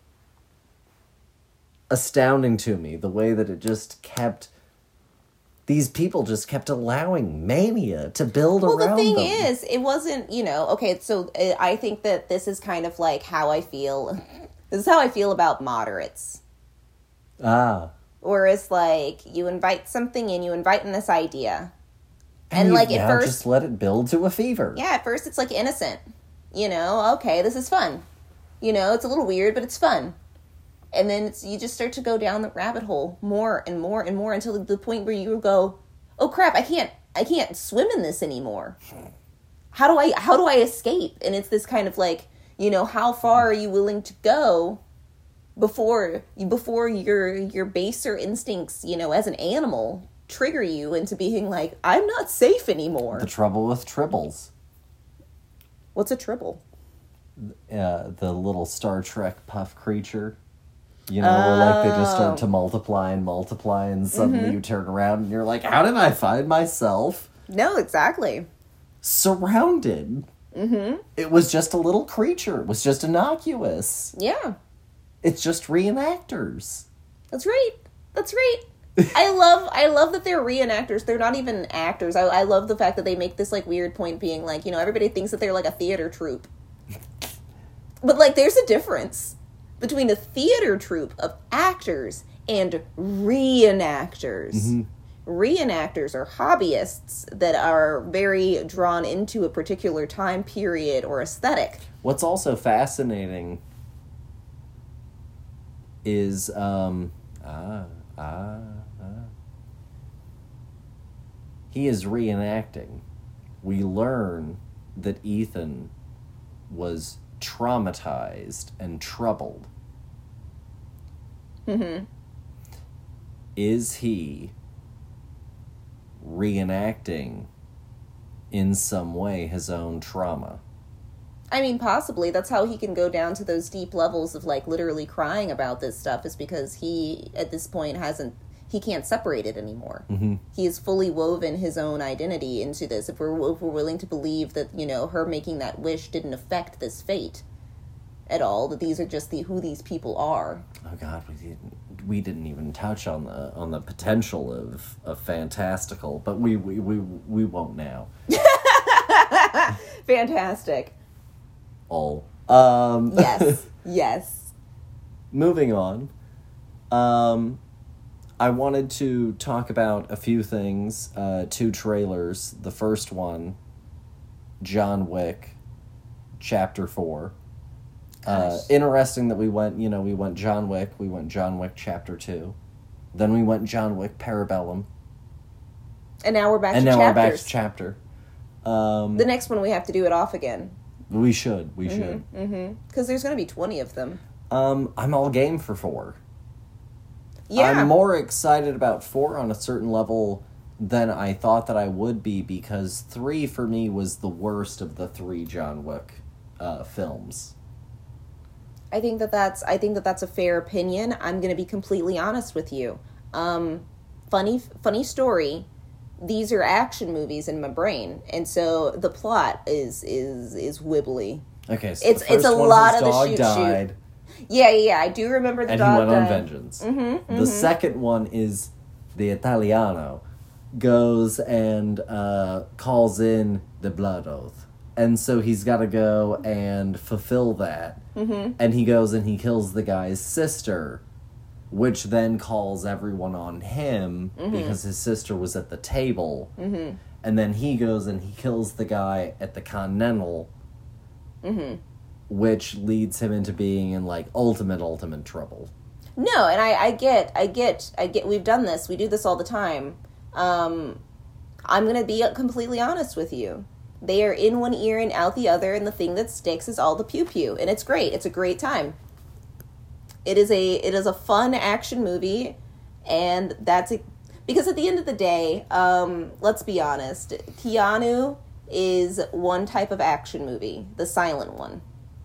astounding to me the way that it just kept these people just kept allowing mania to build Well, the thing them. is, it wasn't, you know, okay, so uh, I think that this is kind of like how I feel. This is how I feel about moderates. ah, Where it's like you invite something in, you invite in this idea. And, like, at first- just let it build to a fever. Yeah, at first it's like innocent. You know, okay, this is fun. You know, it's a little weird, but it's fun. And then it's, you just start to go down the rabbit hole more and more and more until the point where you go, "Oh crap, I can't I can't swim in this anymore." How do I how do I escape? And it's this kind of like, you know, how far are you willing to go before before your your baser instincts, you know, as an animal trigger you into being like, "I'm not safe anymore." The trouble with tribbles. What's a tribble? uh, the little Star Trek puff creature. You know, where like they just start Oh. to multiply and multiply, and suddenly you turn around and you're like, "How did I find myself No, exactly. surrounded?" Mm-hmm. It was just a little creature. It was just innocuous. Yeah, It's just reenactors. that's right. That's right. I love I love that they're reenactors. They're not even actors. I, I love the fact that they make this like weird point being like, you know, everybody thinks that they're like a theater troupe. But like there's a difference between a theater troupe of actors and reenactors. Reenactors are hobbyists that are very drawn into a particular time period or aesthetic. What's also fascinating is um ah ah ah. He is reenacting. We learn that Ethan was traumatized and troubled. Mm-hmm. Is he reenacting in some way his own trauma. I mean, possibly that's how he can go down to those deep levels of like literally crying about this stuff is because he at this point hasn't he can't separate it anymore. Mm-hmm. He has fully woven his own identity into this. If we're if we're willing to believe that you know her making that wish didn't affect this fate at all, that these are just the who these people are. Oh God, we didn't we didn't even touch on the on the potential of of fantastical, but we we we, we won't now. Fantastic. All. Um, Yes. yes. moving on. Um, I wanted to talk about a few things. Uh, two trailers. The first one, John Wick, Chapter Four. Uh, interesting that we went. You know, we went John Wick. We went John Wick Chapter Two. Then we went John Wick Parabellum, And now we're back and now chapters. we're back to chapter. Um, the next one we have to do it off again we should. We Mm-hmm. should. because there's going to be 20 of them. Um, I'm all game for four. Yeah. I'm more excited about four on a certain level than I thought that I would be because three for me was the worst of the three John Wick uh, films. I think that that's I think that that's a fair opinion. I'm going to be completely honest with you. Um, funny funny story. These are action movies in my brain, and so the plot is is is wibbly. Okay, so It's- it's a one, lot of the dog died. shoot. Yeah, yeah, yeah. I do remember the and he dog went on vengeance. Mm-hmm, The second one is the Italiano goes and uh, calls in the blood oath, and so he's got to go and fulfill that. Mm-hmm. And he goes and he kills the guy's sister, which then calls everyone on him Mm-hmm. because his sister was at the table. Mm-hmm. And then he goes and he kills the guy at the Continental, Mm-hmm. Which leads him into being in like ultimate, ultimate trouble. No, and I, I get, I get, I get. We've done this. We do this all the time. Um, I'm gonna be completely honest with you. They are in one ear and out the other, and the thing that sticks is all the pew pew, and it's great. It's a great time. It is a, it is a fun action movie, and that's it. Because at the end of the day, um, let's be honest, Keanu is one type of action movie, the silent one.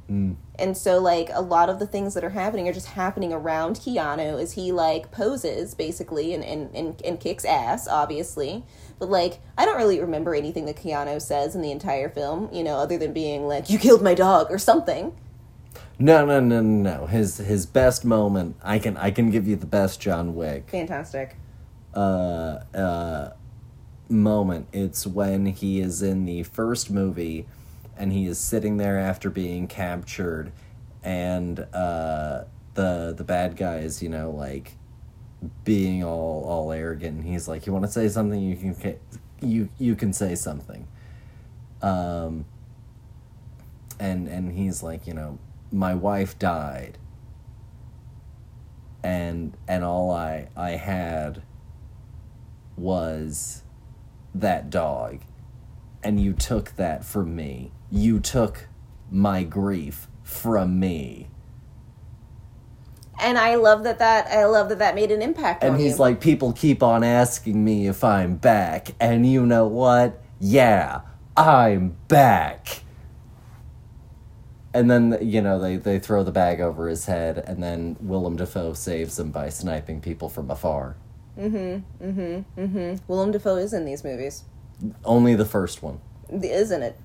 And so, like, a lot of the things that are happening are just happening around Keanu as he, like, poses, basically, and, and, and, and kicks ass, obviously. But, like, I don't really remember anything that Keanu says in the entire film, you know, other than being like, you killed my dog, or something. No, no, no, no, no. His his best moment. I can I can give you the best John Wick Fantastic. uh, uh, moment. It's when he is in the first movie, and he is sitting there after being captured, and uh, the the bad guy is you know like being all all arrogant. He's like, "You want to say something? You can you you can say something." Um. And and he's like, you know, my wife died. And and all I I had was that dog. And you took that from me. You took my grief from me. And I love that that, I love that that made an impact And he's you. like, people keep on asking me if I'm back. And you know what? Yeah, I'm back. And then, you know, they, they throw the bag over his head, and then Willem Dafoe saves him by sniping people from afar. Mm-hmm. Mm-hmm. Mm-hmm. Willem Dafoe is in these movies. Only the first one. Isn't it?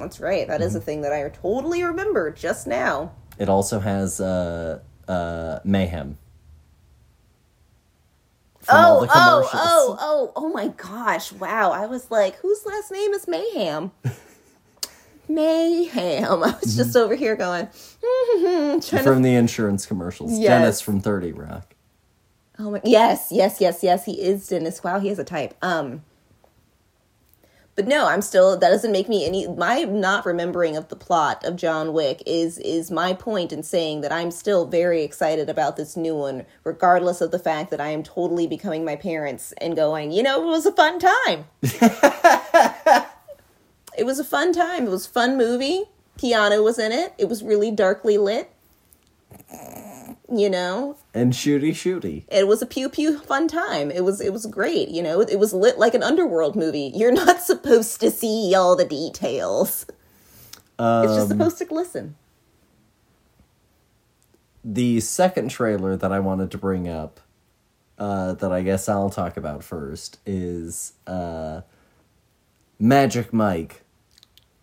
That's right. That is a thing that I totally remember just now. It also has uh, uh, Mayhem. Oh, oh, oh, oh, oh my gosh. Wow. I was like, whose last name is Mayhem? Mayhem. I was just over here going, to. From the insurance commercials. Yes. Dennis from 30 Rock. Oh my, yes, yes, yes, yes. He is Dennis. Wow, he has a type. Um, but no, I'm still. That doesn't make me any. My not remembering of the plot of John Wick is is my point in saying that I'm still very excited about this new one, regardless of the fact that I am totally becoming my parents and going. You know, it was a fun time. it was a fun time. It was a fun movie. Keanu was in it. It was really darkly lit. You know? And shooty shooty. it was a pew pew fun time. It was it was great you know? It was lit like an underworld movie. You're not supposed to see all the details. It's just supposed to glisten. The second trailer that I wanted to bring up, uh, that I guess I'll talk about first, is uh, Magic Mike,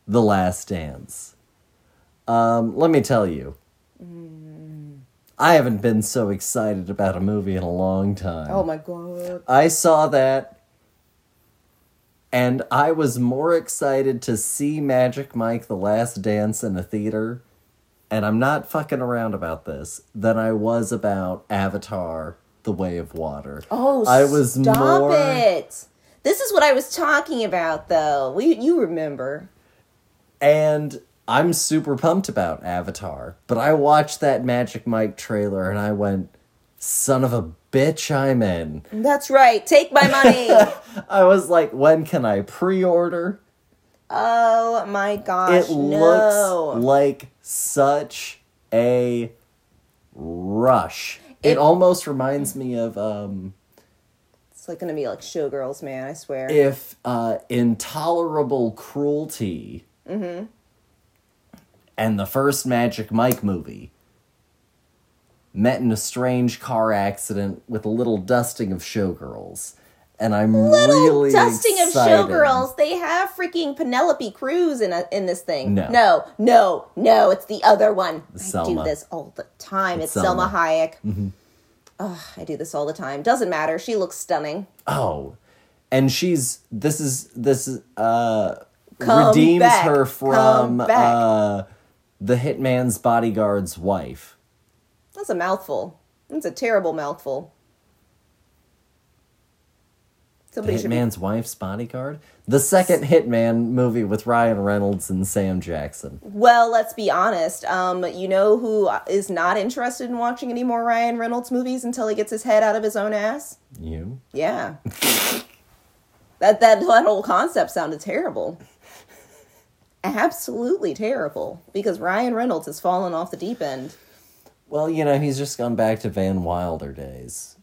The Last Dance. Um, let me tell you, I haven't been so excited about a movie in a long time. oh my god I saw that and I was more excited to see Magic Mike The Last Dance in a theater, and I'm not fucking around about this, than I was about Avatar The Way of Water. oh I was stop more it this is what i was talking about though we, you remember and I'm super pumped about Avatar, but I watched that Magic Mike trailer and I went, son of a bitch, I'm in. that's right take my money I was like, when can I pre order? oh my gosh it no looks like such a rush. It, It- almost reminds me of um, it's like gonna be like showgirls man i swear if uh, intolerable cruelty Mm-hmm. And the first Magic Mike movie met in a strange car accident with a little dusting of showgirls. And I'm little really dusting excited. of showgirls. They have freaking Penelope Cruz in a, in this thing. No. no, no, no. It's the other one. I do this all the time. It's, It's Salma, Salma. Hayek. Ugh, I do this all the time. Doesn't matter. She looks stunning. Oh, and she's this is this is uh Come redeems back. her from uh the hitman's bodyguard's wife. That's a mouthful. That's a terrible mouthful. The Somebody be hitman's wife's bodyguard. The second Hitman movie with Ryan Reynolds and Sam Jackson. Well, let's be honest. Um, you know who is not interested in watching any more Ryan Reynolds movies until he gets his head out of his own ass? You? Yeah. that that that whole concept sounded terrible. Absolutely terrible because Ryan Reynolds has fallen off the deep end. Well, you know, he's just gone back to Van Wilder days.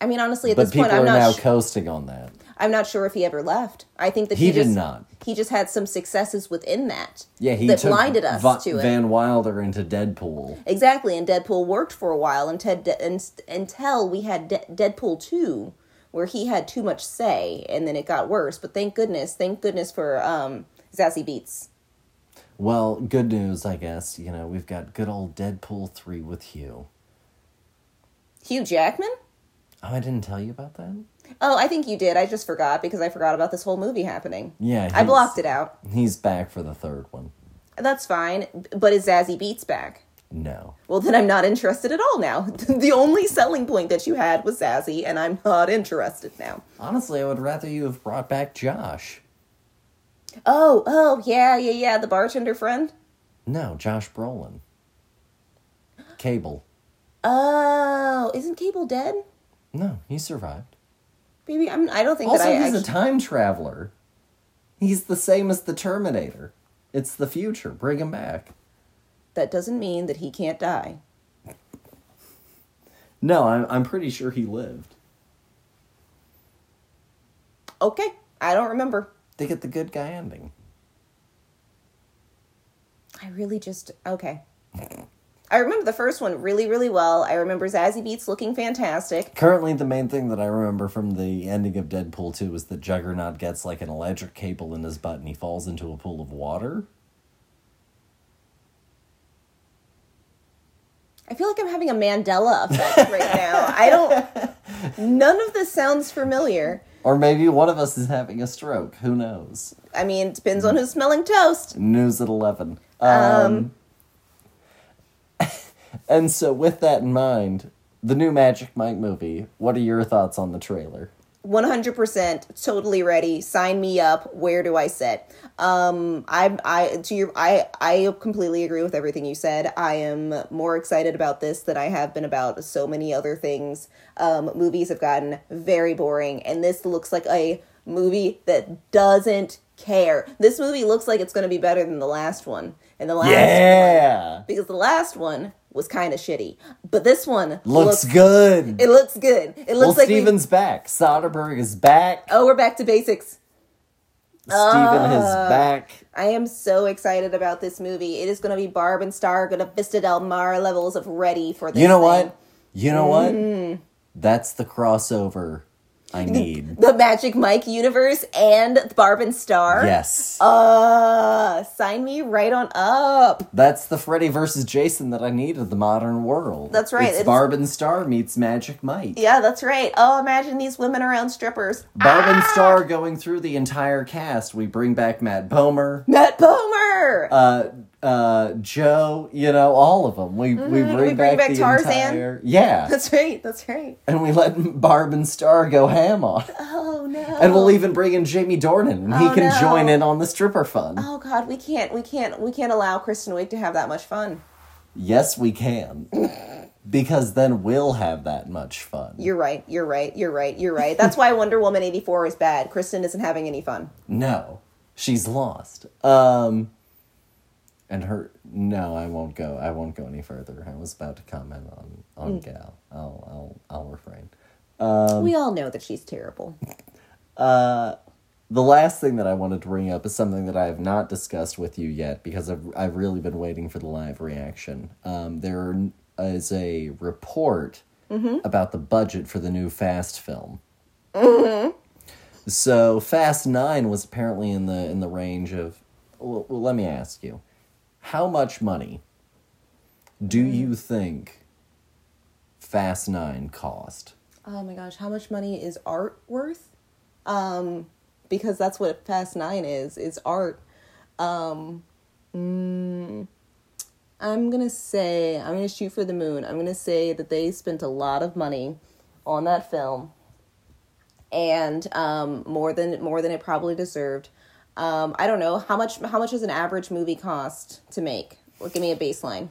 I mean, honestly, at But this point, I'm are not. now sh- coasting on that. I'm not sure if he ever left. I think that He he, did just, not. He just had some successes within that. Yeah, he that blinded us Va- to it. Van Wilder into Deadpool. Exactly, and Deadpool worked for a while until until we had De- Deadpool two, where he had too much say, and then it got worse. But thank goodness, thank goodness for um, Zazie Beetz. Well, good news, I guess. You know, we've got good old Deadpool 3 with Hugh. Hugh Jackman. Oh, I didn't tell you about that? Oh, I think you did. I just forgot because I forgot about this whole movie happening. Yeah. I blocked it out. He's back for the third one. That's fine. But is Zazie Beetz back? No. Well, then I'm not interested at all now. the only selling point that you had was Zazie, and I'm not interested now. Honestly, I would rather you have brought back Josh. Oh, oh, yeah, yeah, yeah. The bartender friend. No, Josh Brolin. Cable. Oh, isn't Cable dead? No, he survived. Maybe I'm. I don't think Also, that I. he's a time traveler. He's the same as the Terminator. It's the future. Bring him back. that doesn't mean that he can't die. No, I'm, I'm pretty sure he lived. Okay, I don't remember. They get the good guy ending. I really just okay. I remember the first one really, really well. I remember Zazie Beetz looking fantastic. Currently, the main thing that I remember from the ending of Deadpool 2 is that Juggernaut gets like an electric cable in his butt and he falls into a pool of water. I feel like I'm having a Mandela effect right now. I don't. None of this sounds familiar. Or maybe one of us is having a stroke. Who knows? I mean, it depends on who's smelling toast. News at 11. Um, and so, with that in mind, the new Magic Mike movie, what are your thoughts on the trailer? 100% totally ready. Sign me up. Where do i sit? Um i i to your i i completely agree with everything you said. I am more excited about this than i have been about so many other things. Um movies have gotten very boring and this looks like a movie that doesn't care. This movie looks like it's going to be better than the last one. And the last Yeah! because the last one was kind of shitty. But this one Looks good. It looks good. It well, looks like we- Steven's back. Soderbergh is back. oh, we're back to basics. Steven is Uh, back. I am so excited about this movie. It is going to be Barb and Star going to Vista Del Mar levels of ready for this. You know thing. what? You know what? Mm-hmm. That's the crossover I need. The Magic Mike universe and Barb and Star. yes. Uh, sign me right on up. That's the Freddy versus Jason that I need of the modern world. That's right, It's it's- Barb and Star meets Magic Mike. Yeah, that's right. Oh, imagine these women around strippers. Barb and Ah! Star going through the entire cast. We bring back Matt Bomer, Matt Bomer. uh, uh, Joe. You know all of them. We we bring, Mm-hmm. We bring back, back the Tarzan. entire yeah, that's right. That's right. and we let Barb and Star go ham on. Oh no. And we'll even bring in Jamie Dornan, and he Oh, can no. join in on the stripper fun. Oh God, we can't. We can't. We can't allow Kristen Wiig to have that much fun. Yes, we can, because then we'll have that much fun. You're right. You're right. You're right. You're right. That's why Wonder Woman eighty four is bad. Kristen isn't having any fun. No, she's lost. Um, and her. No, I won't go. I won't go any further. I was about to comment on on Gal. I'll I'll I'll refrain. Um, we all know that she's terrible. Uh, the last thing that I wanted to bring up is something that I have not discussed with you yet because I've I've really been waiting for the live reaction. Um, there is a report about the budget for the new Fast film. So Fast Nine was apparently in the in the range of. Well, let me ask you, how much money do you think Fast Nine cost? Oh my gosh, how much money is art worth? Um, because that's what Fast Nine is. Is art. Um, mm, I'm gonna say I'm gonna shoot for the moon. I'm gonna say that they spent a lot of money on that film, and um, more than more than it probably deserved. Um, I don't know how much how much does an average movie cost to make? Well, give me a baseline.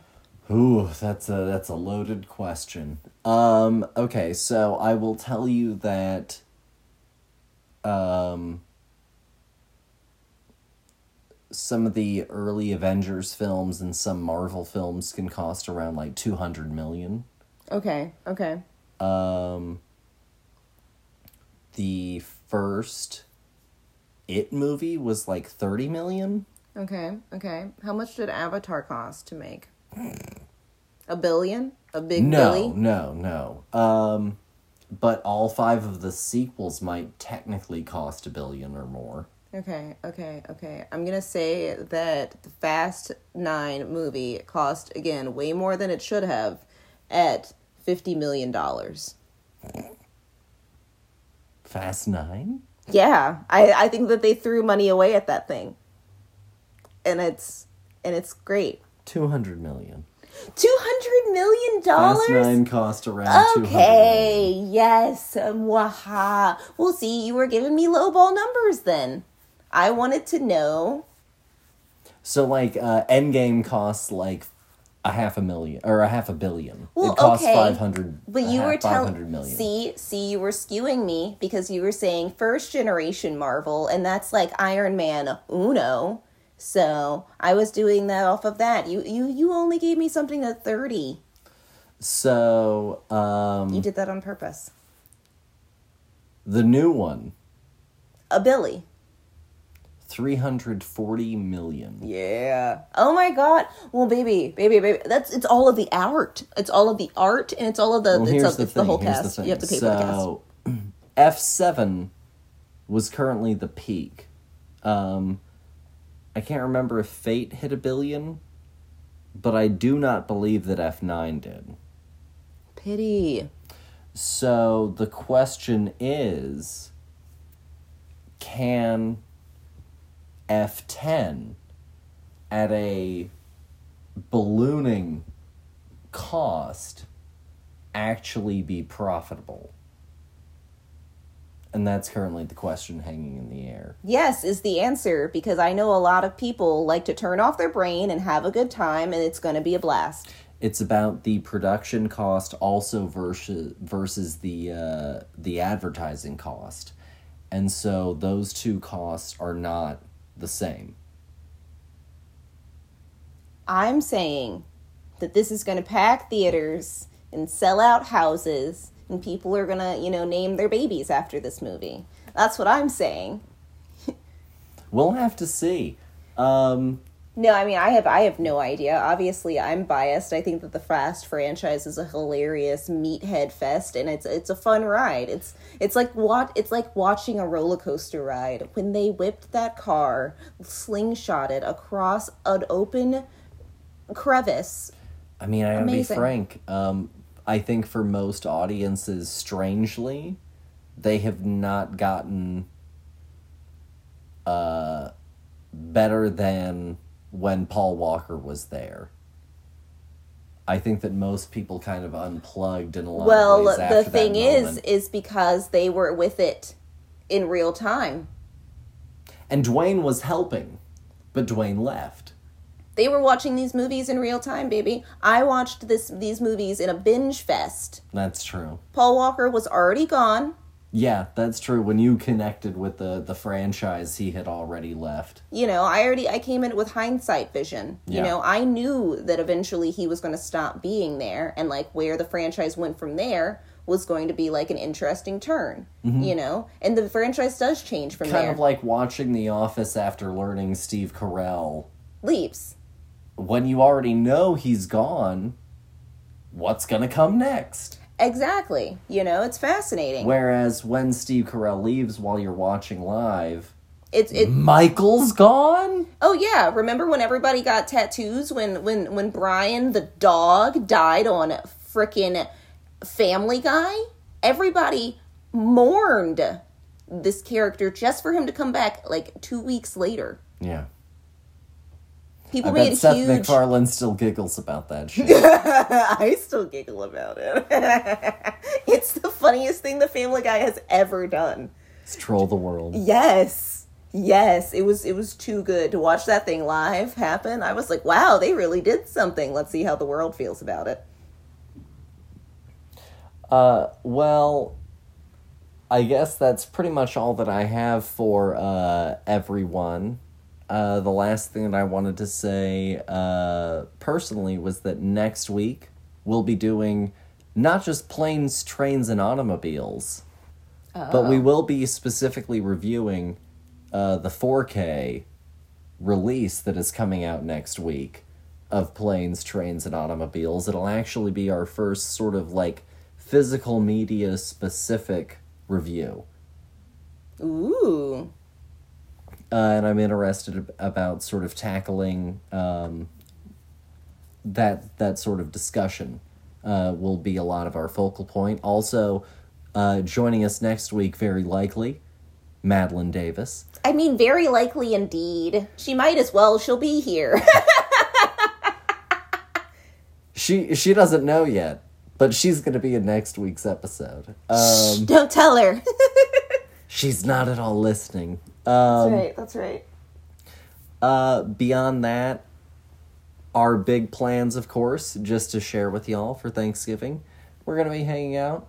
Ooh, that's a that's a loaded question. Um, okay, so I will tell you that um some of the early Avengers films and some Marvel films can cost around like 200 million. Okay, okay. Um the first It movie was like 30 million. Okay, okay. How much did Avatar cost to make? A billion? A big no, billy? no, no. Um, but all five of the sequels might technically cost a billion or more. Okay, okay, okay. I'm gonna say that the Fast Nine movie cost again way more than it should have at fifty million dollars. Fast Nine? Yeah, I I think that they threw money away at that thing, and it's and it's great. 200 million. Two hundred million Fast dollars. Nine cost around Okay, yes, waha. Well, see, you were giving me lowball numbers then. I wanted to know. So, like, uh, Endgame costs like a half a million or a half a billion. Well, it costs okay, 500 But you half- were telling see, see, you were skewing me because you were saying first generation Marvel, and that's like Iron Man Uno. So I was doing that off of that. You you you only gave me something at thirty. So, um, You did that on purpose. the new one, A Billy. 340 million. Yeah. Oh my god. Well, baby, baby, baby. That's it's all of the art. It's all of the art, and it's all of the. Well, it's here's a- the it's thing. the whole here's cast. the. You have to pay for the cast. so, F7 was currently the peak. Um, I can't remember if Fate hit a billion, but I do not believe that F9 did. Pity. So the question is can F10 at a ballooning cost actually be profitable? And that's currently the question hanging in the air. Yes, is the answer because I know a lot of people like to turn off their brain and have a good time, and it's going to be a blast. It's about the production cost also versus versus the uh, the advertising cost, and so those two costs are not the same. I'm saying that this is going to pack theaters and sell out houses and people are going to, you know, name their babies after this movie. That's what I'm saying. We'll have to see. Um, No, I mean I have I have no idea. Obviously, I'm biased. I think that the Fast franchise is a hilarious meathead fest, and it's it's a fun ride. It's it's like what it's like watching a roller coaster ride when they whipped that car, slingshotted across an open crevice. I mean, I gotta be frank. Um, I think for most audiences, strangely, they have not gotten uh, better than when Paul Walker was there. I think that most people kind of unplugged in a lot Well, of ways Well, the thing is, is because they were with it in real time. and Dwayne was helping, but Dwayne left. They were watching these movies in real time, baby. I watched this these movies in a binge fest. That's true. Paul Walker was already gone. Yeah, that's true. When you connected with the the franchise, he had already left. You know, I already I came in with hindsight vision. You know, I knew that eventually he was going to stop being there and like where the franchise went from there was going to be like an interesting turn, you know? And the franchise does change from Mm-hmm. Kind there. of like watching The Office after learning Steve Carell. leaves. When you already know he's gone, what's gonna come next? Exactly. You know, it's fascinating. Whereas when Steve Carell leaves while you're watching live, It's it Michael's gone? Oh yeah, remember when everybody got tattoos when when when Brian the dog died on frickin' Family Guy? Everybody mourned this character just for him to come back like 2 weeks later. Yeah. People I bet Seth huge MacFarlane still giggles about that shit. I still giggle about it. it's the funniest thing the Family Guy has ever done. It's troll the world. Yes. Yes, it was it was too good to watch that thing live happen. I was like, "Wow, they really did something. Let's see how the world feels about it." Uh, well, I guess that's pretty much all that I have for uh, everyone. Uh, the last thing that I wanted to say uh, personally was that next week we'll be doing not just planes, trains, and automobiles, but we will be specifically reviewing uh, the 4K release that is coming out next week of planes, trains, and automobiles. It'll actually be our first sort of like physical media specific review. Ooh. Uh, and I'm interested about sort of tackling um, that that sort of discussion. Uh, will be a lot of our focal point. Also, uh, joining us next week, very likely, Madeline Davis. I mean, very likely indeed. She might as well. She'll be here. She she doesn't know yet, but she's going to be in next week's episode. Um, Don't tell her. she's not at all listening. Um, right. That's right. Uh, beyond that, our big plans, of course, just to share with y'all for Thanksgiving, we're gonna be hanging out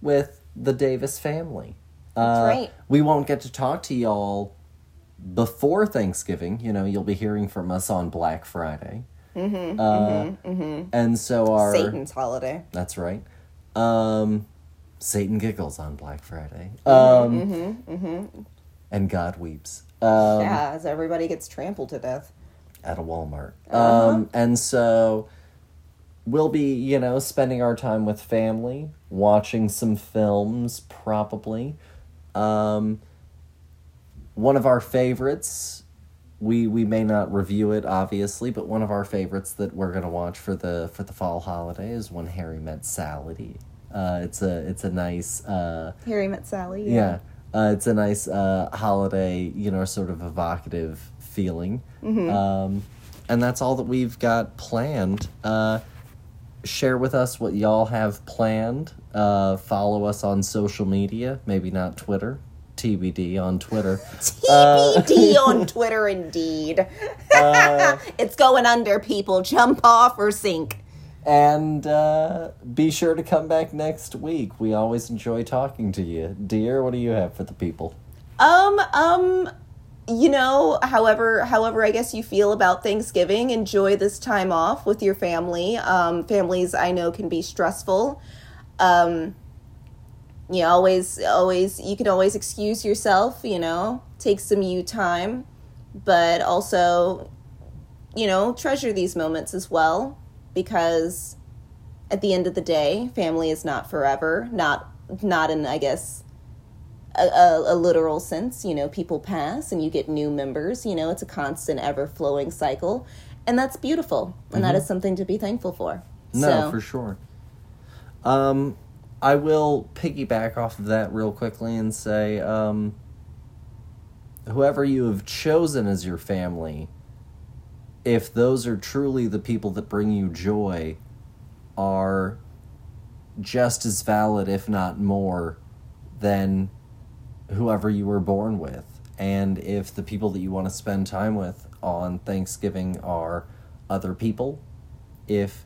with the Davis family. That's Uh, right. We won't get to talk to y'all before Thanksgiving. You know, you'll be hearing from us on Black Friday. Mm-hmm, uh, And so our Satan's holiday. that's right. Um, Satan giggles on Black Friday. Um, and God weeps. Um, yeah, as everybody gets trampled to death. at a Walmart. Um, and so we'll be, you know, spending our time with family, watching some films, probably. Um, one of our favorites, we we may not review it obviously, but one of our favorites that we're gonna watch for the for the fall holiday is When Harry Met Sally. Uh, it's a it's a nice uh, Harry met Sally. yeah, uh, it's a nice uh, holiday, you know, sort of evocative feeling. Um, and that's all that we've got planned. Uh, share with us what y'all have planned. Uh, follow us on social media, maybe not Twitter. TBD on Twitter. TBD on Twitter, indeed. it's going under, people. Jump off or sink. And uh, be sure to come back next week. We always enjoy talking to you. Dear, what do you have for the people? Um, um, you know, however, however, I guess you feel about Thanksgiving, enjoy this time off with your family. Um, families I know can be stressful. Um, you know, always, always, you can always excuse yourself. You know, take some you time, but also, you know, treasure these moments as well because at the end of the day, family is not forever. Not, not in, I guess a, a, a, literal sense. You know, people pass and you get new members. You know, it's a constant, ever flowing cycle. And that's beautiful. And mm-hmm. that is something to be thankful for. No, so. for sure. Um, I will piggyback off of that real quickly and say um, whoever you have chosen as your family, if those are truly the people that bring you joy, are just as valid, if not more, than whoever you were born with. And if the people that you want to spend time with on Thanksgiving are other people, if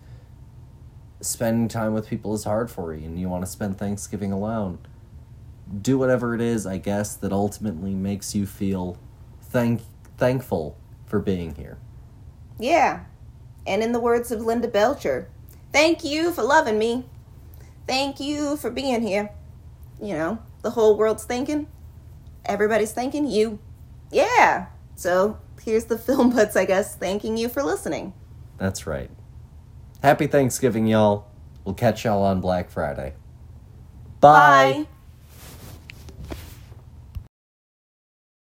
spending time with people is hard for you and you want to spend Thanksgiving alone, do whatever it is, I guess, that ultimately makes you feel thank thankful for being here. Yeah. And in the words of Linda Belcher, thank you for loving me. Thank you for being here. You know, the whole world's thinking, everybody's thanking you. Yeah. So here's the film buds, I guess, thanking you for listening. That's right. Happy Thanksgiving, y'all. We'll catch y'all on Black Friday. Bye. Bye.